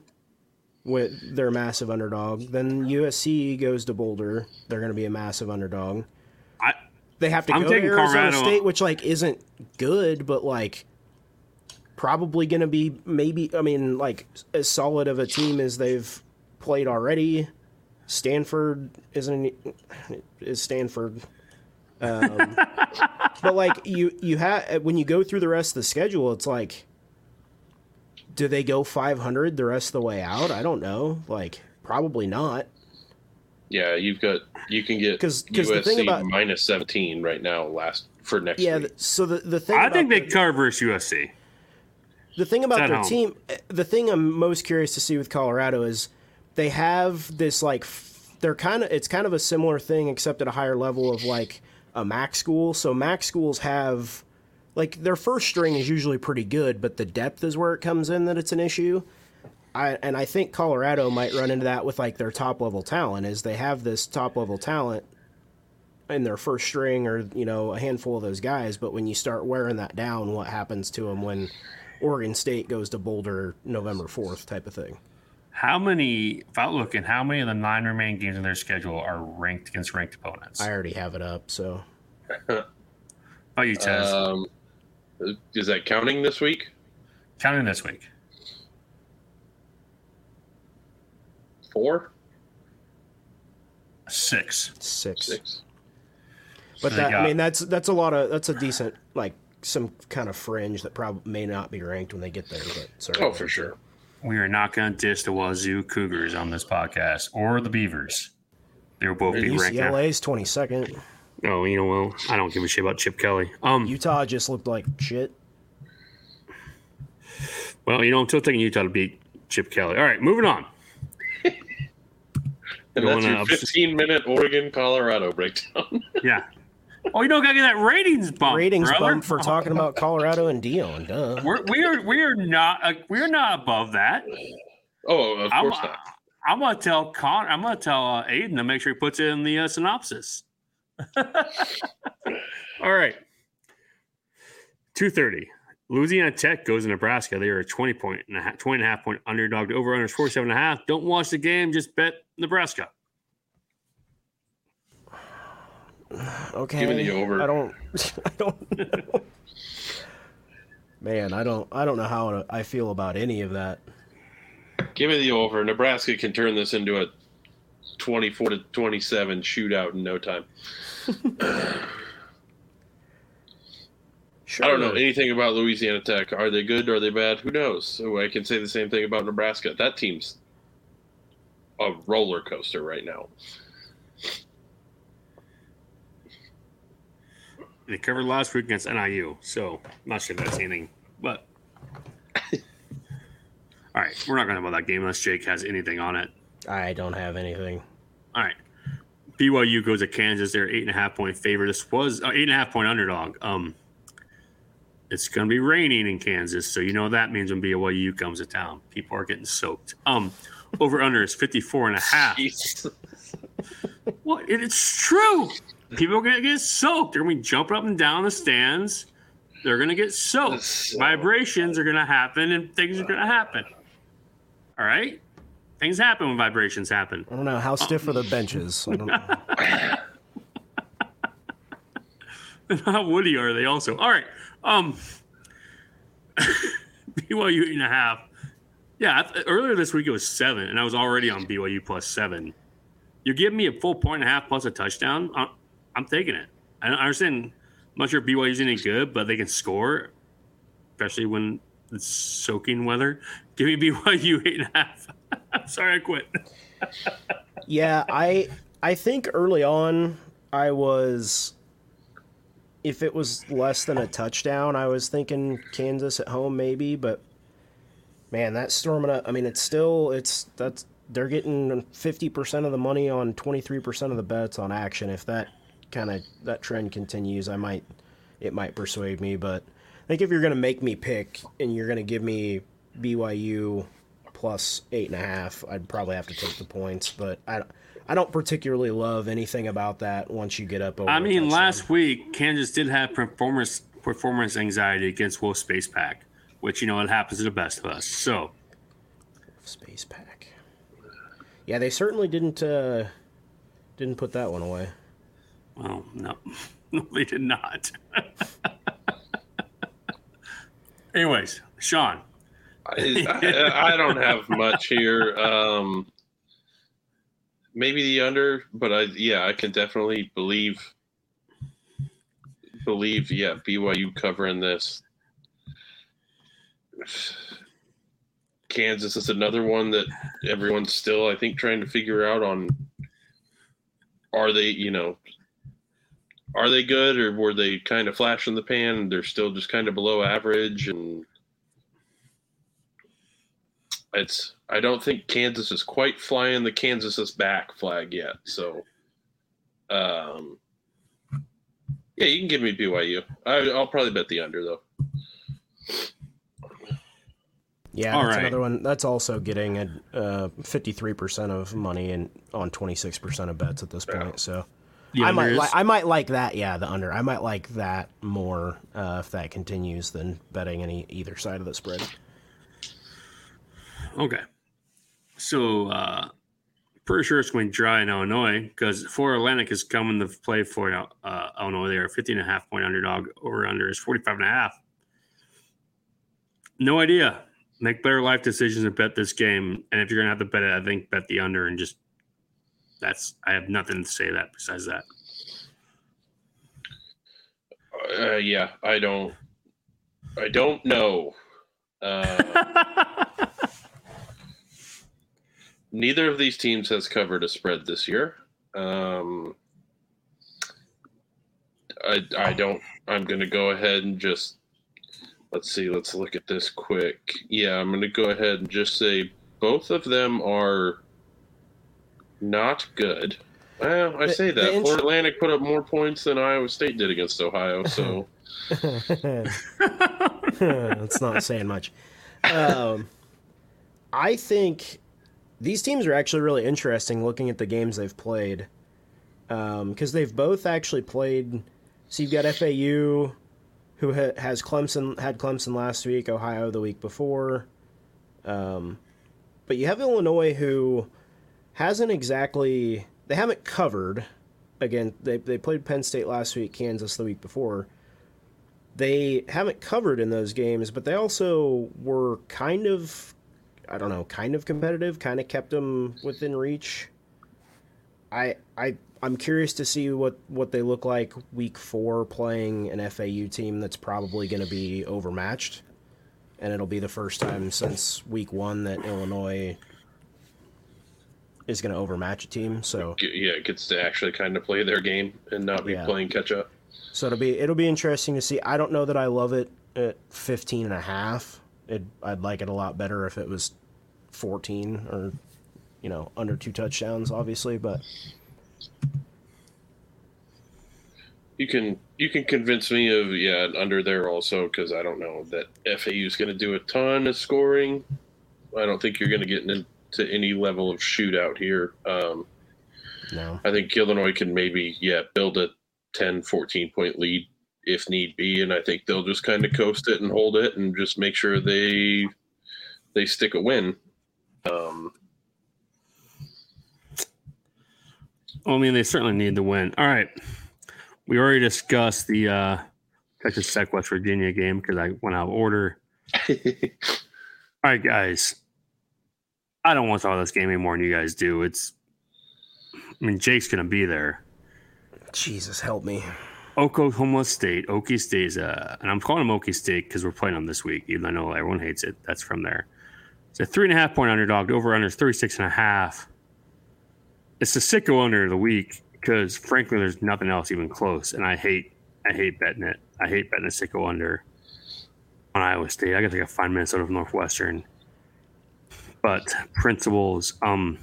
S2: with their massive underdog, then USC goes to Boulder, they're going to be a massive underdog.
S1: I,
S2: They have to
S1: I'm
S2: go to Arizona
S1: Colorado.
S2: State, which like isn't good, but like probably going to be maybe. I mean, like as solid of a team as they've played already. Stanford isn't is Stanford, um, but like you you have when you go through the rest of the schedule, it's like. Do they go 500 the rest of the way out? I don't know. Like, probably not.
S3: Yeah, you've got you can get
S2: 'Cause- 'cause the
S3: USC
S2: thing about-
S3: minus seventeen right now. Last for next
S2: Yeah.
S3: week.
S2: So the the thing
S1: I
S2: about
S1: think they
S2: the-
S1: cover versus USC.
S2: The thing about their
S1: home.
S2: team, the thing I'm most curious to see with Colorado is they have this like they're kind of it's kind of a similar thing except at a higher level of like a MAC school. So MAC schools have like their first string is usually pretty good, but the depth is where it comes in that it's an issue. I and I think Colorado might run into that with like their top level talent is they have this top level talent in their first string or you know a handful of those guys, but when you start wearing that down, what happens to them when Oregon State goes to Boulder November fourth type of thing?
S1: How many, without looking, how many of the nine remaining games in their schedule are ranked against ranked opponents?
S2: I already have it up, so
S1: How you, Tez?
S3: Um, is that counting this week?
S1: Counting this week.
S3: Four,
S1: Six.
S2: six.
S3: six.
S2: But
S1: So
S2: that
S1: got-
S2: I mean that's that's a lot of that's a decent like some kind of fringe that probably may not be ranked when they get there. But sorry.
S3: Oh, for sure.
S1: We are not going to diss the Wazoo Cougars on this podcast or the Beavers. They will both be ranked. now.
S2: UCLA's twenty second.
S1: Oh, you know, well, I don't give a shit about Chip Kelly. Um,
S2: Utah just looked like shit.
S1: well, you know, I'm still taking Utah to beat Chip Kelly. All right, moving on.
S3: And
S1: You
S3: that's your 15 minute Oregon Colorado breakdown.
S1: Yeah. Oh, you don't got to get that ratings bump.
S2: Ratings
S1: brother.
S2: bump for talking about Colorado and Deion. Duh.
S1: We're, we are we are not uh, we are not above that.
S3: oh, of
S1: I'm,
S3: course not.
S1: I'm gonna tell Con. I'm gonna tell uh, Aiden to make sure he puts it in the uh, synopsis. All right. Two thirty. Louisiana Tech goes to Nebraska. They are a 20 point and a half, 20 and a half point underdog. The over under is 47 and a half. Don't watch the game. Just bet Nebraska.
S2: Okay.
S3: Give me the over.
S2: I don't. I don't know. Man, I don't. I don't know how I feel about any of that.
S3: Give me the over. Nebraska can turn this into a 24 to 27 shootout in no time.
S2: Sure.
S3: I don't know anything about Louisiana Tech. Are they good? Are they bad? Who knows? So I can say the same thing about Nebraska. That team's a roller coaster right now.
S1: They covered last week against NIU, so I'm not sure if that's anything. But all right, we're not going to talk about that game unless Jake has anything on it.
S2: I don't have anything.
S1: All right. BYU goes to Kansas. They're eight and a half point favorite. This was uh, eight and a half point underdog. Um, it's going to be raining in Kansas, so you know what that means when BYU comes to town. People are getting soaked. Um, over under is 54 and a half.
S3: Jeez.
S1: What? It- It's true. People are going to get soaked. They're going to be jumping up and down the stands. They're going to get soaked.
S3: So-
S1: Vibrations are going to happen, and things are going to happen. All right? Things happen when vibrations happen.
S2: I don't know how stiff are the benches. I don't, know.
S1: How woody are they also? All right. Um BYU eight and a half. Yeah, th- earlier this week it was seven, and I was already on BYU plus seven. You give me a full point and a half plus a touchdown. I'm, I'm taking it. I I understand. I'm not sure BYU's any good, but they can score, especially when it's soaking weather. Give me BYU eight and a half. Sorry, I quit.
S2: yeah, I I think early on I was if it was less than a touchdown, I was thinking Kansas at home maybe, but man, that storming up I mean it's still it's that's they're getting 50% of the money on 23% of the bets on action. If that kind of that trend continues, I might it might persuade me, but I think if you're going to make me pick and you're going to give me BYU plus eight and a half, I'd probably have to take the points. But I, I don't particularly love anything about that once you get up over.
S1: I mean, last week Kansas did have performance performance anxiety against Wolf Space Pack, which you know it happens to the best of us. So Wolf
S2: space pack. Yeah, they certainly didn't uh, didn't put that one away.
S1: Well, no, no, they did not. Anyways, Sean,
S3: I, I, don't have much here. Um, maybe the under, but I yeah, I can definitely believe believe yeah BYU covering this. Kansas is another one that everyone's still I think trying to figure out on. Are they you know? Are they good or were they kind of flash in the pan? They're still just kind of below average and it's I don't think Kansas is quite flying the Kansas is back flag yet. So um Yeah, you can give me BYU. I, I'll probably bet the under though.
S2: Yeah,
S1: All
S2: that's
S1: right.
S2: another one. That's also getting a fifty-three percent of money and on twenty-six percent of bets at this point. So
S1: The
S2: I might, li- I might like that. Yeah, the under. I might like that more uh, if that continues than betting any either side of the spread.
S1: Okay. So, uh, pretty sure it's going to dry in Illinois because Florida Atlantic is coming to play for uh, Illinois. They're a 15 and a half point underdog. Over under is 45 and a half. No idea. Make better life decisions and bet this game. And if you're going to have to bet it, I think bet the under and just that's, I have nothing to say that besides that.
S3: Uh, yeah, I don't. I don't know. Uh, neither of these teams has covered a spread this year. Um, I I don't. I'm going to go ahead and just let's see. Let's look at this quick. Yeah, I'm going to go ahead and just say both of them are not good. Well, I
S2: The-
S3: say
S2: the
S3: that
S2: int-
S3: Florida Atlantic put up more points than Iowa State did against Ohio, so.
S2: That's not saying much. Um, I think these teams are actually really interesting looking at the games they've played because they've both actually played. So you've got FAU, who ha- has Clemson had Clemson last week, Ohio the week before, um, but you have Illinois who hasn't exactly they haven't covered. Again, they they played Penn State last week, Kansas the week before they haven't covered in those games, but they also were kind of, I don't know, kind of competitive, kind of kept them within reach. I I I'm curious to see what what they look like week four playing an FAU team that's probably going to be overmatched, and it'll be the first time since week one that Illinois is going to overmatch a team. So
S3: yeah, it gets to actually kind of play their game and not be
S2: Yeah.
S3: playing catch up.
S2: So it'll be it'll be interesting to see. I don't know that I love it at 15 and a half. It, I'd like it a lot better if it was 14 or you know, under two touchdowns obviously, but
S3: You can you can convince me of yeah under there also because I don't know that FAU is going to do a ton of scoring. I don't think you're going to get into any level of shootout here. Um,
S2: no.
S3: I think Illinois can maybe yeah build a 10, 14 point lead if need be, and I think they'll just kind of coast it and hold it and just make sure they they stick a win. Um,
S1: Well, I mean, they certainly need the win. All right. We already discussed the uh, Texas Tech West Virginia game because I went out of order. All right, guys. I don't want to talk about this game anymore than you guys do. It's, I mean, Jake's going to be there.
S2: Jesus help me.
S1: Oklahoma State, Okie State's, uh, and I'm calling them Okie State because we're playing them this week, even though I know everyone hates it. That's from there. It's a three and a half point underdog. Over under is 36 and a half. It's the sicko under of the week because frankly, there's nothing else even close. And I hate, I hate betting it. I hate betting a sicko under on Iowa State. I got to find Minnesota from Northwestern. But principles, um,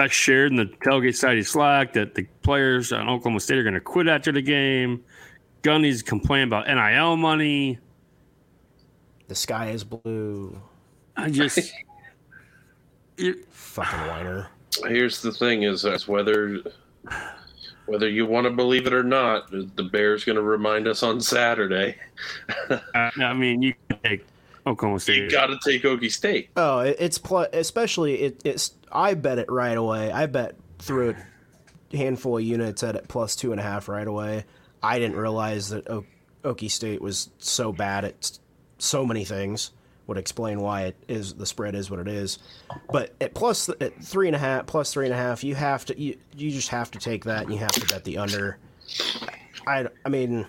S1: Specs shared in the tailgate side Slack that the players on Oklahoma State are going to quit after the game. Gundy's complaining about NIL money.
S2: The sky is blue.
S1: I just, you-
S2: Fucking whiner.
S3: Here's the thing: is, is whether whether you want to believe it or not, the Bears going to remind us on Saturday.
S1: I I mean, you can take Oklahoma
S3: You got to take Okie State.
S2: Oh, it, it's pl- especially it, it's. I bet it right away. I bet through a handful of units at plus two and a half right away. I didn't realize that o- Okie State was so bad at so many things. Would explain why it is the spread is what it is. But at plus at three and a half plus three and a half, you have to you, you just have to take that and you have to bet the under. I I mean,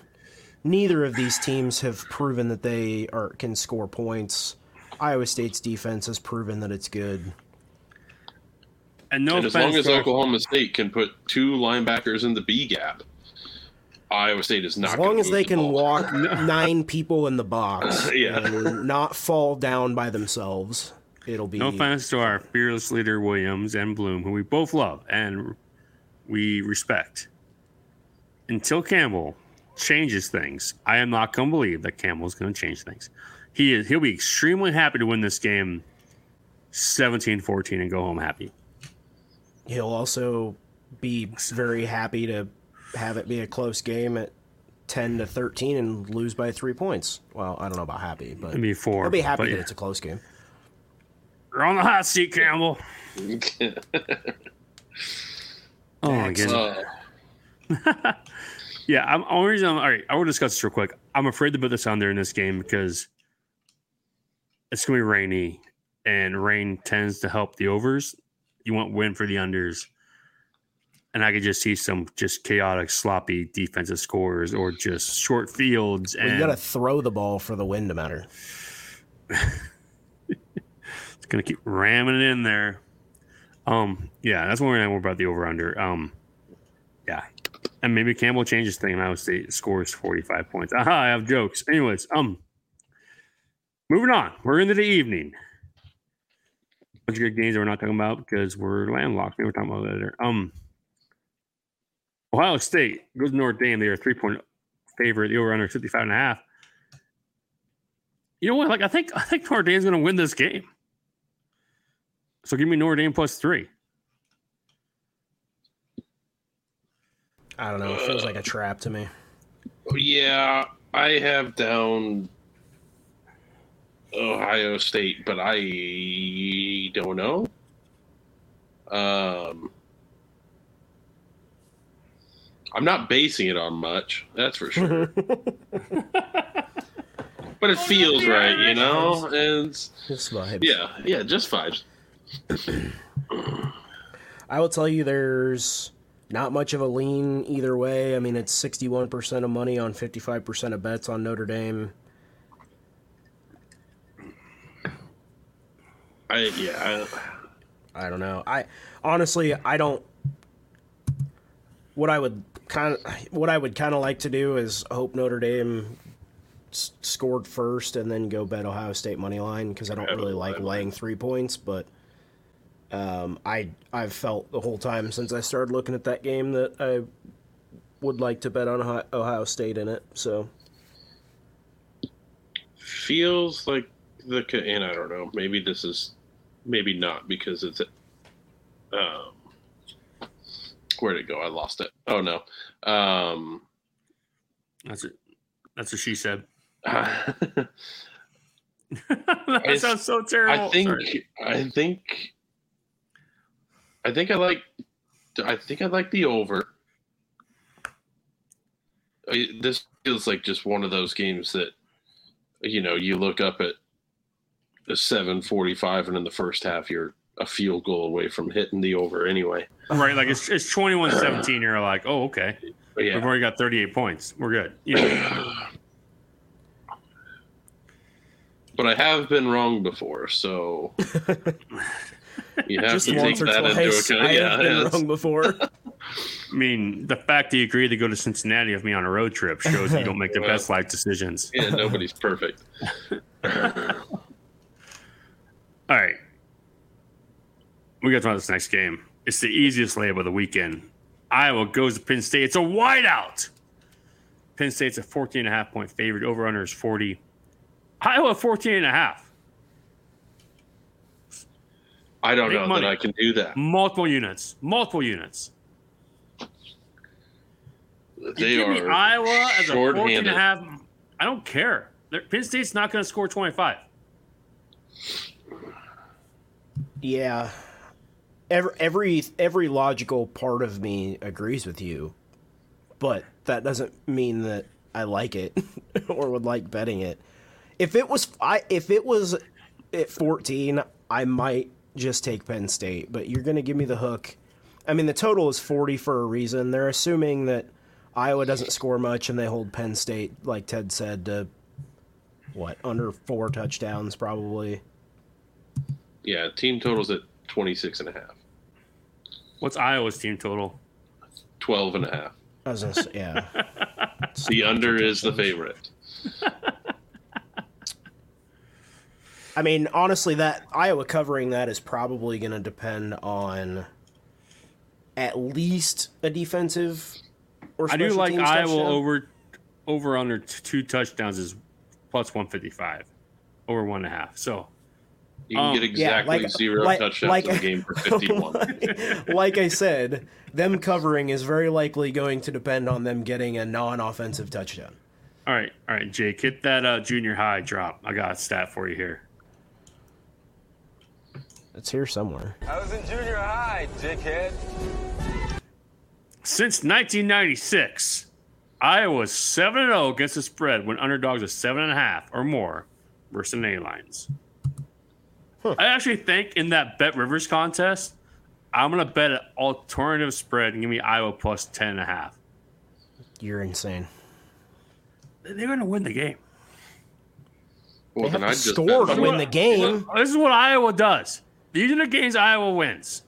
S2: neither of these teams have proven that they are can score points. Iowa State's defense has proven that it's good.
S1: And no
S3: and as long as
S1: to-
S3: Oklahoma State can put two linebackers in the B gap, Iowa State is not.
S2: As long as they
S3: the
S2: can
S3: ball.
S2: walk nine people in the box
S3: Yeah.
S2: and not fall down by themselves, it'll be
S1: No offense to our fearless leader Williams and Bloom, who we both love, and we respect. Until Campbell changes things, I am not going to believe that Campbell is going to change things. He is he'll be extremely happy to win this game 17-14 and go home happy.
S2: He'll also be very happy to have it be a close game at 10 to 13 and lose by 3 points. Well, I don't know about happy, but
S1: It'd be four.
S2: I'll be happy
S1: but
S2: that
S1: yeah.
S2: it's a close game.
S1: You're on the hot seat, Campbell. Oh my
S2: Next.
S1: goodness.
S3: Uh,
S1: Yeah, I'm only reason I'm, all right, I will discuss this real quick. I'm afraid to put this on there in this game because it's gonna be rainy and rain tends to help the overs. You want win for the unders. And I could just see some just chaotic, sloppy defensive scores or just short fields.
S2: Well,
S1: And
S2: you got to throw the ball for the win to matter.
S1: it's gonna keep ramming it in there. Um, yeah, that's one reason I'm worried about the over under. Um, yeah, and maybe Campbell changes thing. And Iowa State scores 45 points. Aha, I have jokes. Anyways, um, moving on. We're into the evening. Bunch of good games that we're not talking about because we're landlocked. Maybe we're talking about that later. Um, Ohio State goes to Notre Dame. They are three point favorite. The over under 55 and a half. You know what? Like I think I think Notre Dame's going to win this game. So give me Notre Dame plus three.
S2: I don't know. It feels like a trap to me.
S3: yeah, I have down Ohio State, but I don't know. Um, I'm not basing it on much, that's for sure. but it feels right, you know. And it's-
S2: Just vibes.
S3: yeah, yeah, just vibes.
S2: I will tell you there's not much of a lean either way. I mean, it's 61% of money on 55% of bets on Notre Dame.
S3: I yeah,
S2: I don't know. I honestly, I don't. What I would kind of, what I would kind of like to do is hope Notre Dame s- scored first and then go bet Ohio State money line because I don't really like laying three points. But um, I I've felt the whole time since I started looking at that game that I would like to bet on Ohio- Ohio State in it. So
S3: feels like the and I don't know. Maybe this is maybe not because it's um where'd it go? I lost it. Oh no. Um
S1: That's it. That's what she said.
S3: I
S1: that sounds so terrible.
S3: I think
S1: Sorry.
S3: I think I think I like I think I like the over. I- This feels like just one of those games that you know, you look up at 745 and in the first half you're a field goal away from hitting the over anyway.
S1: right, like it's it's 21-17. You're like, oh okay,
S3: But
S1: we've already got 38 points. We're good. You
S3: but I have been wrong before, so you have
S2: just
S3: to take
S2: once or
S3: that into
S2: twice,
S3: account.
S2: I
S3: yeah,
S2: have been wrong before.
S1: I mean, the fact that you agreed to go to Cincinnati with me on a road trip shows you don't make the
S3: Well.
S1: best life decisions.
S3: yeah, nobody's perfect.
S1: All right. We got to talk this next game. It's the easiest layup of the weekend. Iowa goes to Penn State. It's a whiteout. Penn State's a 14 and a half point favorite. Over under is 40. Iowa 14 and a half.
S3: I don't
S1: Big
S3: know
S1: money.
S3: that I can do that.
S1: Multiple units. Multiple units.
S3: They
S1: you give me
S3: are
S1: Iowa as a 14 and a half. I don't care. They're- Penn State's not going to score 25.
S2: Yeah. Every, every every logical part of me agrees with you, but that doesn't mean that I like it or would like betting it. If it was I if it was at 14, I might just take Penn State, but you're going to give me the hook. I mean, the total is 40 for a reason. They're assuming that Iowa doesn't score much and they hold Penn State like Ted said to what, under 4 touchdowns probably.
S3: Yeah, team totals at 26 and a half.
S1: What's Iowa's team total?
S3: 12 and a half.
S2: I was yeah.
S3: The under is the favorite.
S2: I mean, honestly, that Iowa covering that is probably going to depend on at least a defensive or
S1: I do like
S2: teams
S1: Iowa
S2: touchdown.
S1: over over under two touchdowns is plus one fifty five, over one and a half. So
S3: You can
S1: Um,
S3: get
S2: Yeah,
S3: exactly
S2: like-
S3: zero
S2: like-
S3: touchdowns
S2: like-
S3: in a game for 51.
S2: like I said, them covering is very likely going to depend on them getting a non-offensive touchdown.
S1: all right, all right, Jake, hit that uh, junior high drop. I got a stat for you here.
S2: It's here somewhere.
S4: I was in junior high, dickhead.
S1: Since 1996, Iowa's 7 0 against the spread when underdogs are 7.5 or more versus the A lines. I actually think in that Bet Rivers contest, I'm going to bet an alternative spread and give me Iowa plus 10.5.
S2: You're insane.
S1: They're going to win the game.
S3: Well,
S2: They have
S3: then
S2: to
S3: I'd just
S2: score to win the game.
S1: This is what Iowa does. These are the games Iowa wins.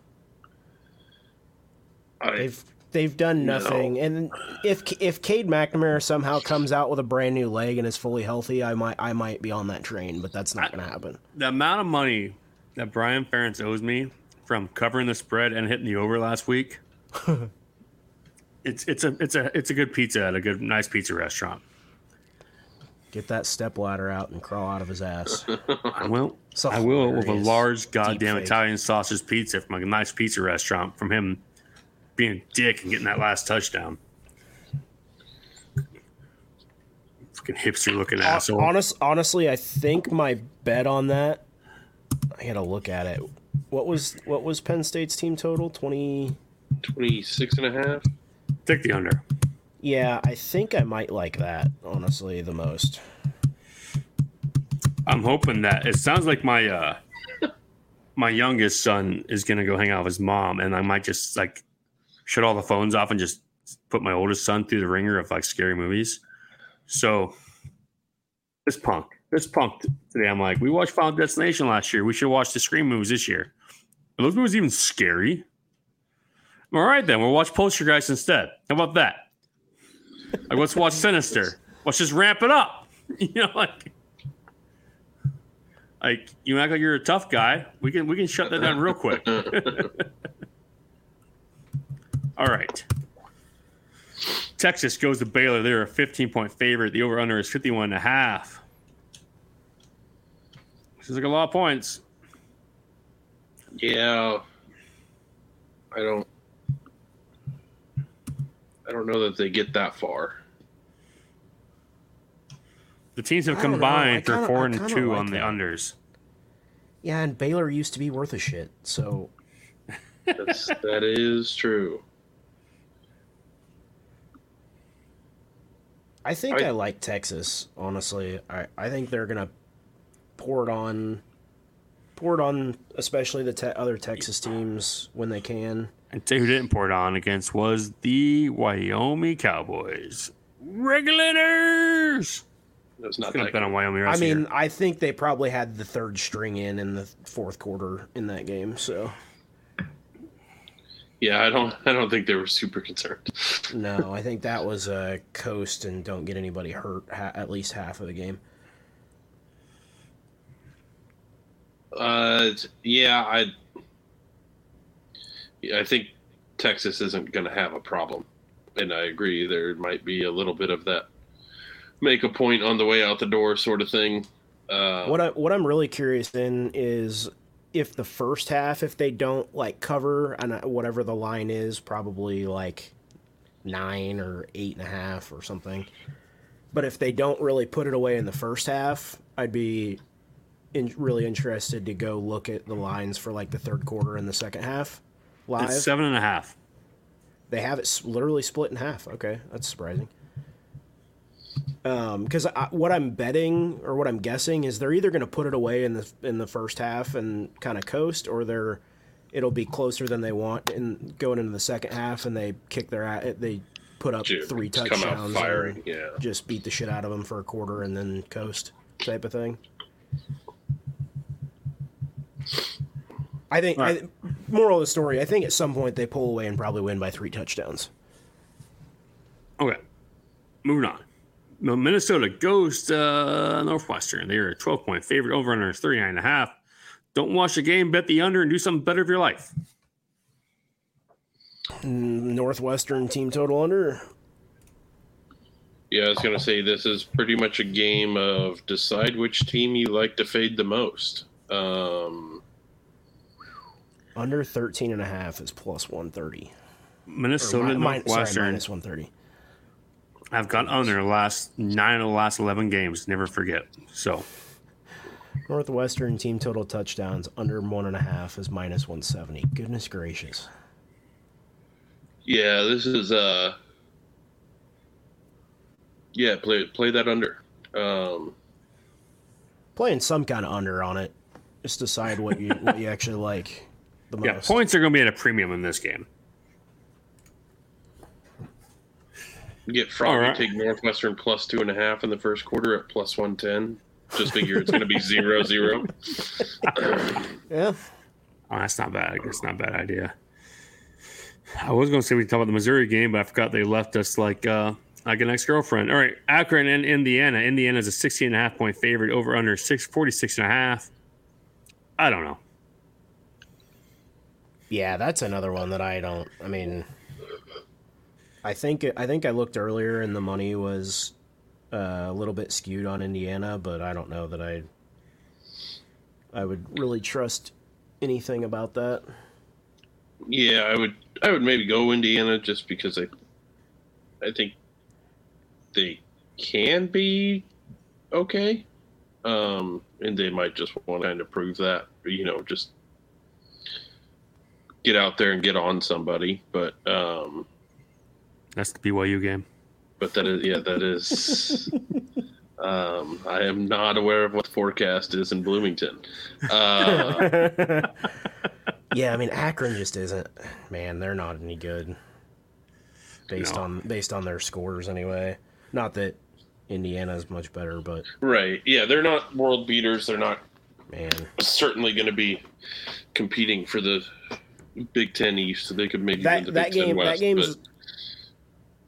S3: I,
S2: They've they've done
S3: No.
S2: nothing. And if if Cade McNamara somehow comes out with a brand new leg and is fully healthy, I might I might be on that train, but that's not going to happen.
S1: The amount of money that Brian Ferentz owes me from covering the spread and hitting the over last week, it's it's a it's a it's a good pizza at a good nice pizza restaurant.
S2: Get that step ladder out and crawl out of his ass.
S1: I will. I will with a large goddamn. Italian sausage pizza from a nice pizza restaurant from him being a dick and getting that last touchdown. Fucking hipster looking asshole.
S2: Honest, honestly, I think my bet on that. I gotta look at it. What was what was Penn State's team total? Twenty.
S3: 26 and a half.
S1: Take the under.
S2: Yeah, I think I might like that. Honestly, the most.
S1: I'm hoping that it sounds like my uh my youngest son is gonna go hang out with his mom, and I might just like shut all the phones off and just put my oldest son through the ringer of like scary movies. So this punk, this punk today, I'm like, we watched Final Destination last year. We should watch the Scream movies this year. Are those movies even scary? All right, then we'll watch Poltergeist instead. How about that? Like, let's watch Sinister. Let's just ramp it up. You know, like like you act like you're a tough guy. We can we can shut that down real quick. All right. Texas goes to Baylor. They're a 15 point favorite. The over under is 51 and a half. Which is like a lot of points.
S3: Yeah. I don't. I don't know that they get that far.
S1: The teams have
S2: I don't know.
S1: combined for
S2: kinda-
S1: four and two
S2: like
S1: on the
S2: that.
S1: unders.
S2: Yeah, and Baylor used to be worth a shit. So
S3: That's, that is true.
S2: I think I,
S3: I-
S2: like Texas. Honestly, I I think they're gonna pour it on, pour it on, especially the te- other Texas teams when they can.
S1: And tell who didn't pour it on against was the Wyoming Cowboys. Regulators.
S3: That's not
S1: Gonna
S3: that
S1: bet on
S3: good.
S1: Wyoming.
S2: I mean,
S1: year.
S2: I think they probably had the third string in in the fourth quarter in that game. So
S3: Yeah, I don't. I don't think they were super concerned.
S2: no, I think that was a coast and don't get anybody hurt ha- at least half of the game.
S3: Uh, yeah, I. I think Texas isn't going to have a problem, and I agree. There might be a little bit of that make a point on the way out the door sort of thing. Uh,
S2: What I what I'm really curious in is if the first half, if they don't like cover and uh, whatever the line is, probably like nine or eight and a half or something. But if they don't really put it away in the first half, I'd be in, really interested to go look at the lines for like the third quarter and the second half live.
S1: it's seven and a half.
S2: They have it literally split in half. Okay, that's surprising. Um, because I what I'm betting or what I'm guessing is they're either going to put it away in the in the first half and kind of coast, or they're it'll be closer than they want and going into the second half, and they kick their a- they put up
S3: Dude,
S2: three
S3: just come out
S2: touchdowns,
S3: firing,
S2: and
S3: yeah.
S2: just beat the shit out of them for a quarter and then coast type of thing. I think.
S1: All right.
S2: I, moral of the story: I think at some point they pull away and probably win by three touchdowns.
S1: Okay. Moving on. Now, Minnesota goes to uh, Northwestern. They're a 12 point favorite. Over under is 39 and a half. Don't watch the game, bet the under, and do something better of your life.
S2: Northwestern team total under.
S3: Yeah, I was gonna say this is pretty much a game of decide which team you like to fade the most. Um,
S2: Under 13 and a half is plus 130.
S1: Minnesota,
S2: Or mi- mi- sorry, minus 130.
S1: I've gone under the last nine of the last eleven games. Never forget. So
S2: Northwestern team total touchdowns under one and a half is minus 170. Goodness gracious.
S3: yeah, this is uh, yeah, play play that under. Um,
S2: Playing some kind of under on it. Just decide what you what you actually like the most.
S1: yeah, points are going to be at a premium in this game.
S3: Get froggy,
S1: All right.
S3: take Northwestern plus two and a half in the first quarter at plus one ten. Just figure it's gonna be zero zero.
S2: Yeah.
S1: Oh, that's not bad. That's not a bad idea. I was going to say we could talk about the Missouri game, but I forgot they left us like uh, like an ex girlfriend. All right, Akron and Indiana. Indiana is a 16 and a half point favorite over under 6, 46 and a half. I don't know.
S2: Yeah, that's another one that I don't. I mean, I think I think I looked earlier and the money was uh, a little bit skewed on Indiana, but I don't know that I I would really trust anything about that.
S3: Yeah, I would I would maybe go Indiana just because I I think they can be okay. Um and they might just want to kind of prove that, you know, just get out there and get on somebody. But um
S1: That's the BYU game.
S3: but that is yeah, that is um I am not aware of what the forecast is in Bloomington. Uh
S2: Yeah, I mean Akron just isn't. Man, they're not any good. Based
S1: No.
S2: on based on their scores anyway. Not that Indiana is much better, but
S3: right. Yeah, they're not world beaters. They're not
S2: man,
S3: certainly going to be competing for the Big Ten East, so they could maybe win the
S2: that that
S3: Big Ten
S2: game
S3: West.
S2: that game's
S3: but-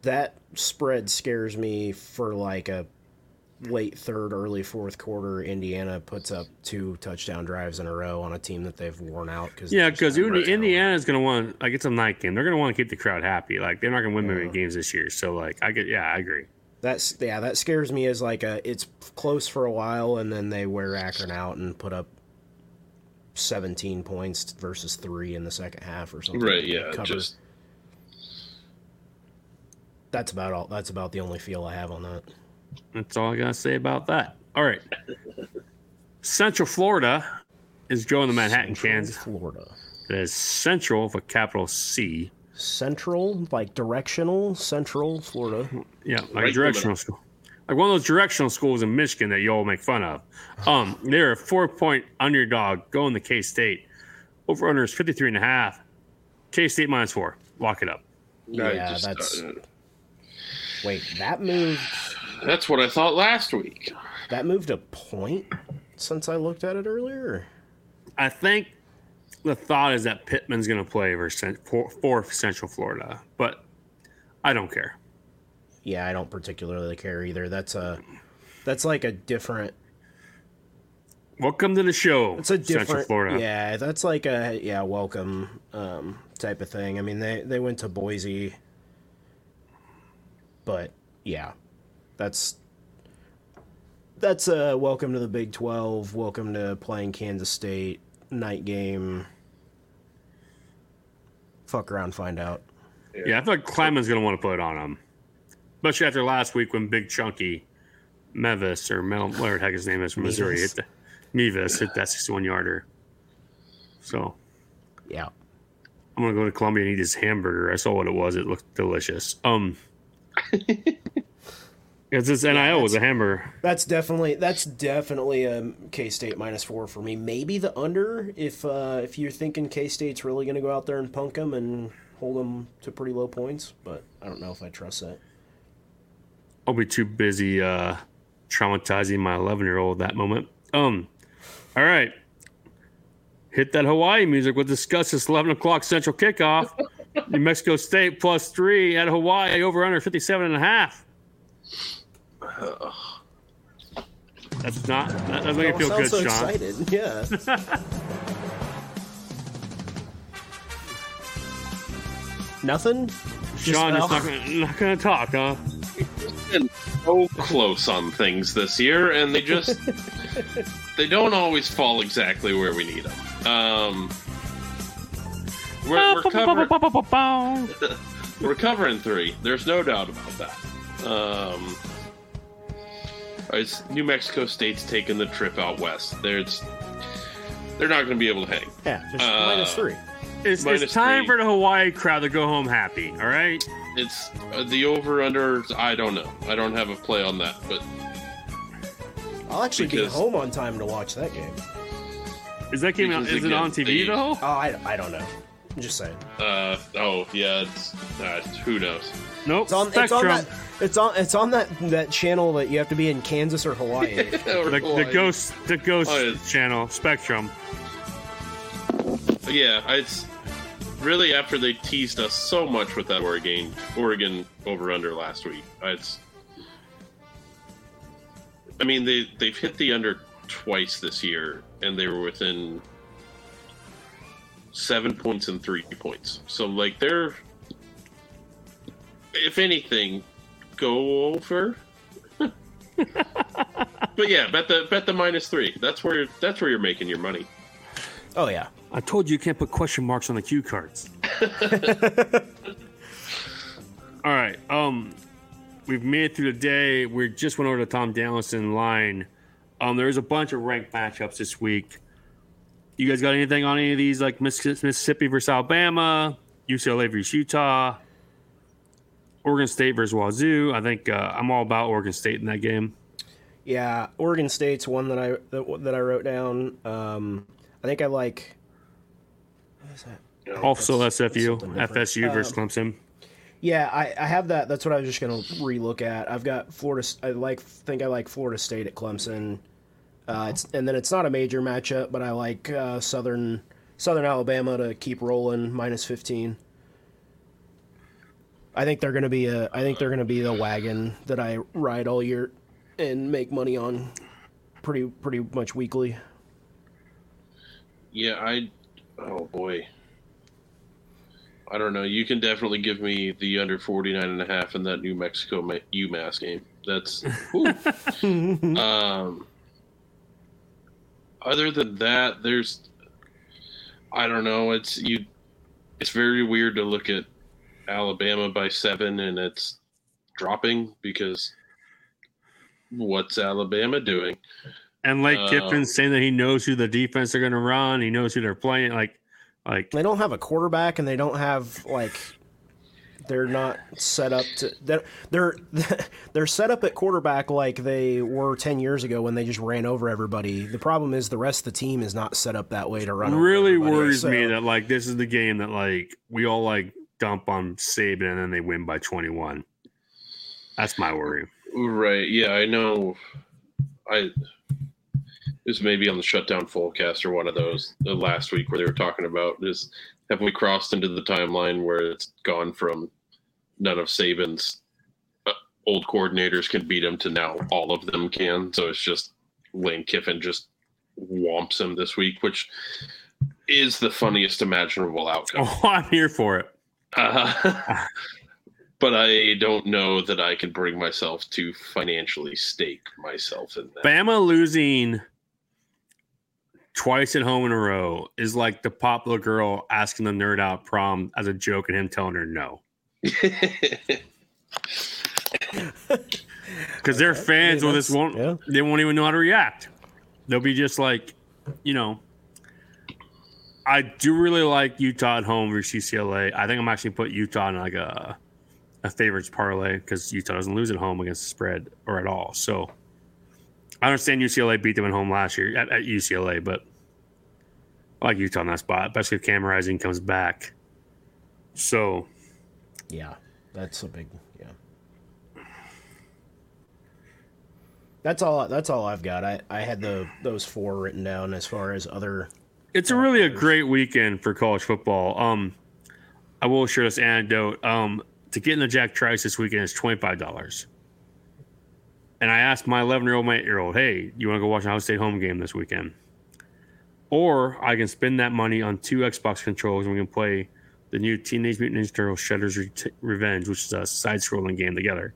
S2: that spread scares me for like a late third, early fourth quarter. Indiana puts up two touchdown drives in a row on a team that they've worn out because
S1: Yeah, because Indiana is going to want like it's a night game. They're going to want to keep the crowd happy. Like they're not going to win many games this year. So like I get, yeah, I agree.
S2: That's yeah, that scares me as like a it's close for a while and then they wear Akron out and put up seventeen points versus three in the second half or something.
S3: right, yeah,
S2: Cover.
S3: just
S2: that's about all. That's about the only feel I have on that.
S1: That's all I got to say about that. All right. Central Florida is joining the Manhattan,
S2: Central
S1: Kansas.
S2: Florida.
S1: It is Central for capital C.
S2: Central, like directional, Central Florida.
S1: Yeah, like
S3: Right
S1: a directional school. Like one of those directional schools in Michigan that you all make fun of. Um, they're a four point underdog going to K State. Over under is 53 and a half. K State minus four. Lock it up.
S3: I
S2: Yeah,
S3: just,
S2: that's
S3: uh,
S2: wait. That moved.
S3: that's what I thought last week.
S2: That moved a point since I looked at it earlier.
S1: I think the thought is that Pittman's going to play versus for, for Central Florida, but I don't care.
S2: Yeah, I don't particularly care either. That's a. That's like a different.
S1: Welcome to the show,
S2: It's a
S1: Central
S2: different.
S1: Florida.
S2: Yeah, that's like a yeah welcome um, type of thing. I mean, they they went to Boise, but yeah, that's that's a welcome to the Big Twelve. Welcome to playing Kansas State night game. Fuck around, find out.
S1: Yeah, I feel like Klieman's going to want to put it on him, especially after last week when Big Chunky Mevis or Mel, whatever the heck his name is from Missouri, hit the, Mevis hit that 61 yarder. So
S2: Yeah,
S1: I'm gonna go to Columbia and eat his hamburger. I saw what it was. It looked delicious. Um, because this NIL was a hammer.
S2: that's definitely that's definitely a K State minus four for me. Maybe the under if uh, if you're thinking K State's really going to go out there and punk them and hold them to pretty low points, but I don't know if I trust that.
S1: I'll be too busy uh, traumatizing my 11 year old that moment. Um, all right. Hit that Hawaii music. We'll discuss this 11 o'clock central kickoff. New Mexico State plus three at Hawaii over under 57 and a half. That's not, that doesn't make you feel
S2: Sounds
S1: good,
S2: so
S1: Sean.
S2: excited. Yeah. Nothing.
S1: Sean
S2: Just-
S1: just not gonna, not gonna talk, huh?
S3: been so close on things this year, and they just they don't always fall exactly where we need them. Um, we're, we're, covering, we're covering three. There's no doubt about that. Um, it's New Mexico State's taking the trip out west. There's they're not going to be able to hang.
S2: Yeah, just
S3: Uh,
S2: minus three.
S1: It's,
S3: Minus
S1: it's time
S3: three.
S1: for the Hawaii crowd to go home happy. All right.
S3: It's uh, the over under. I don't know. I don't have a play on that, but
S2: I'll actually be home on time to watch that game.
S1: Is that game?
S3: Because
S1: Is it on TV
S3: they-
S1: though?
S2: Oh, I, I don't know. I'm just saying.
S3: uh, oh yeah, it's uh, who knows.
S1: Nope.
S2: It's on. It's
S1: Spectrum.
S2: on that. It's on. It's on that that channel that you have to be in Kansas or Hawaii.
S1: the, the ghost. The ghost
S3: Oh, it's-
S1: channel. Spectrum.
S3: Yeah, it's really after they teased us so much with that Oregon Oregon over under last week. It's I mean they they've hit the under twice this year and they were within seven points and three points. So like they're if anything, go over. but yeah, bet the bet the minus three. That's where that's where you're making your money.
S2: oh yeah.
S1: I told you you can't put question marks on the cue cards. All right. Um, we've made it through the day. We just went over to Tom Danielson line. Um, there's a bunch of ranked matchups this week. You guys got anything on any of these, like Mississippi versus Alabama, UCLA versus Utah, Oregon State versus Wazoo? I think uh, I'm all about Oregon State in that game.
S2: Yeah, Oregon State's one that I that, that I wrote down. Um, I think I like. What is that?
S1: Also,
S2: that's
S1: SFU. FSU versus
S2: Um,
S1: Clemson.
S2: Yeah, I, I have that. That's what I was just gonna relook at. I've got Florida. I like think I like Florida State at Clemson. Uh, it's and then it's not a major matchup, but I like uh, Southern Southern Alabama to keep rolling minus fifteen. I think they're gonna be a. I think they're gonna be the wagon that I ride all year and make money on, pretty pretty much weekly.
S3: Yeah, I. Oh boy. I don't know. You can definitely give me the under 49 and a half in that New Mexico Ma- UMass game. That's. um. Other than that, there's. I don't know. It's you. It's very weird to look at Alabama by seven and it's dropping because what's Alabama doing?
S1: And Lane
S3: Uh,
S1: Kiffin saying that he knows who the defense are going to run. He knows who they're playing. Like, like
S2: They don't have a quarterback, and they don't have like they're not set up to they're they're, they're set up at quarterback like they were 10 years ago when they just ran over everybody the problem is the rest of the team is not set up that way to run over
S1: really
S2: everybody,
S1: worries
S2: so-
S1: me that like this is the game that like we all like dump on Saban and then they win by 21. That's my worry.
S3: Right. Yeah, I know. I this may be on the shutdown forecast or one of those the last week where they were talking about this. Have we crossed into the timeline where it's gone from none of Saban's uh, old coordinators can beat him to now all of them can? So it's just Lane Kiffin just whomps him this week, which is the funniest imaginable outcome.
S1: Oh, I'm here for it.
S3: Uh, but I don't know that I can bring myself to financially stake myself in that.
S1: Bama losing twice at home in a row is like the popular girl asking the nerd out prom as a joke and him telling her no. Because their fans
S2: mean,
S1: will just
S2: that's-
S1: won't
S2: yeah.
S1: they won't even know how to react. They'll be just like, you know. I do really like Utah at home versus UCLA. I think I'm actually put Utah in like a a favorites parlay because Utah doesn't lose at home against the spread or at all. So I understand UCLA beat them at home last year at, at UCLA, but I like Utah in that spot, especially if Cam Rising comes back. So
S2: yeah that's a big yeah that's all that's all i've got i i had the those four written down as far as other
S1: it's a really a great weekend for college football. Um, I will share this anecdote. Um, to get in the Jack Trice this weekend is twenty five dollars. And I asked my eleven year old, my eight year old, "Hey, you want to go watch an Iowa State home game this weekend?" Or I can spend that money on two Xbox controllers and we can play the the new Teenage Mutant Ninja Turtles Shredder's Re- Revenge, which is a side-scrolling game together.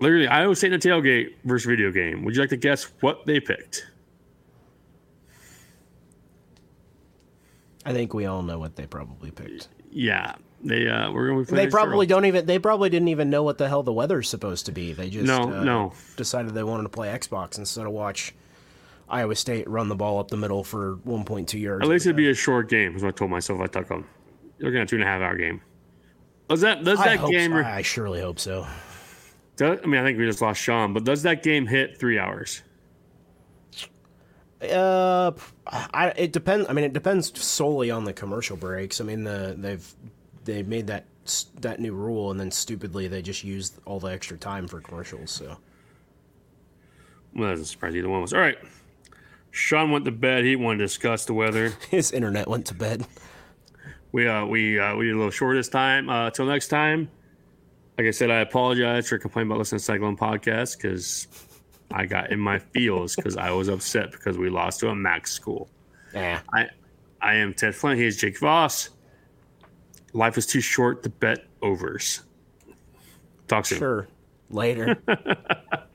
S1: Literally, Iowa State in a tailgate versus video game. Would you like to guess what they picked?
S2: I think we all know what they probably picked.
S1: Yeah, they uh, we're going to.
S2: They probably don't even. They probably didn't even know what the hell the weather's supposed to be. They just
S1: No,
S2: uh,
S1: no.
S2: decided they wanted to play Xbox instead of watch Iowa State run the ball up the middle for 1.2 yards.
S1: At least it'd be a short game. Is what I told myself. I took them. They're going to two and a half hour game. Does that does
S2: I
S1: that
S2: hope
S1: game?
S2: so. I surely hope so.
S1: does- I mean, I think we just lost Sean, but does that game hit three hours?
S2: Uh, I, it depends. I mean, it depends solely on the commercial breaks. I mean, the they've they made that that new rule, and then stupidly they just used all the extra time for commercials. So
S1: Well, that doesn't surprise either one of us. All right. Sean went to bed. He wanted to discuss the weather.
S2: his internet went to bed.
S1: We uh we uh we did a little short this time. Uh till next time. Like I said, I apologize for complaining about listening to Cyclone podcast because I got in my feels because I was upset because we lost to a MAC school.
S2: Yeah.
S1: I I am Ted Flynn. He is Jake Voss. Life is too short to bet overs. Talk soon.
S2: Sure. Later.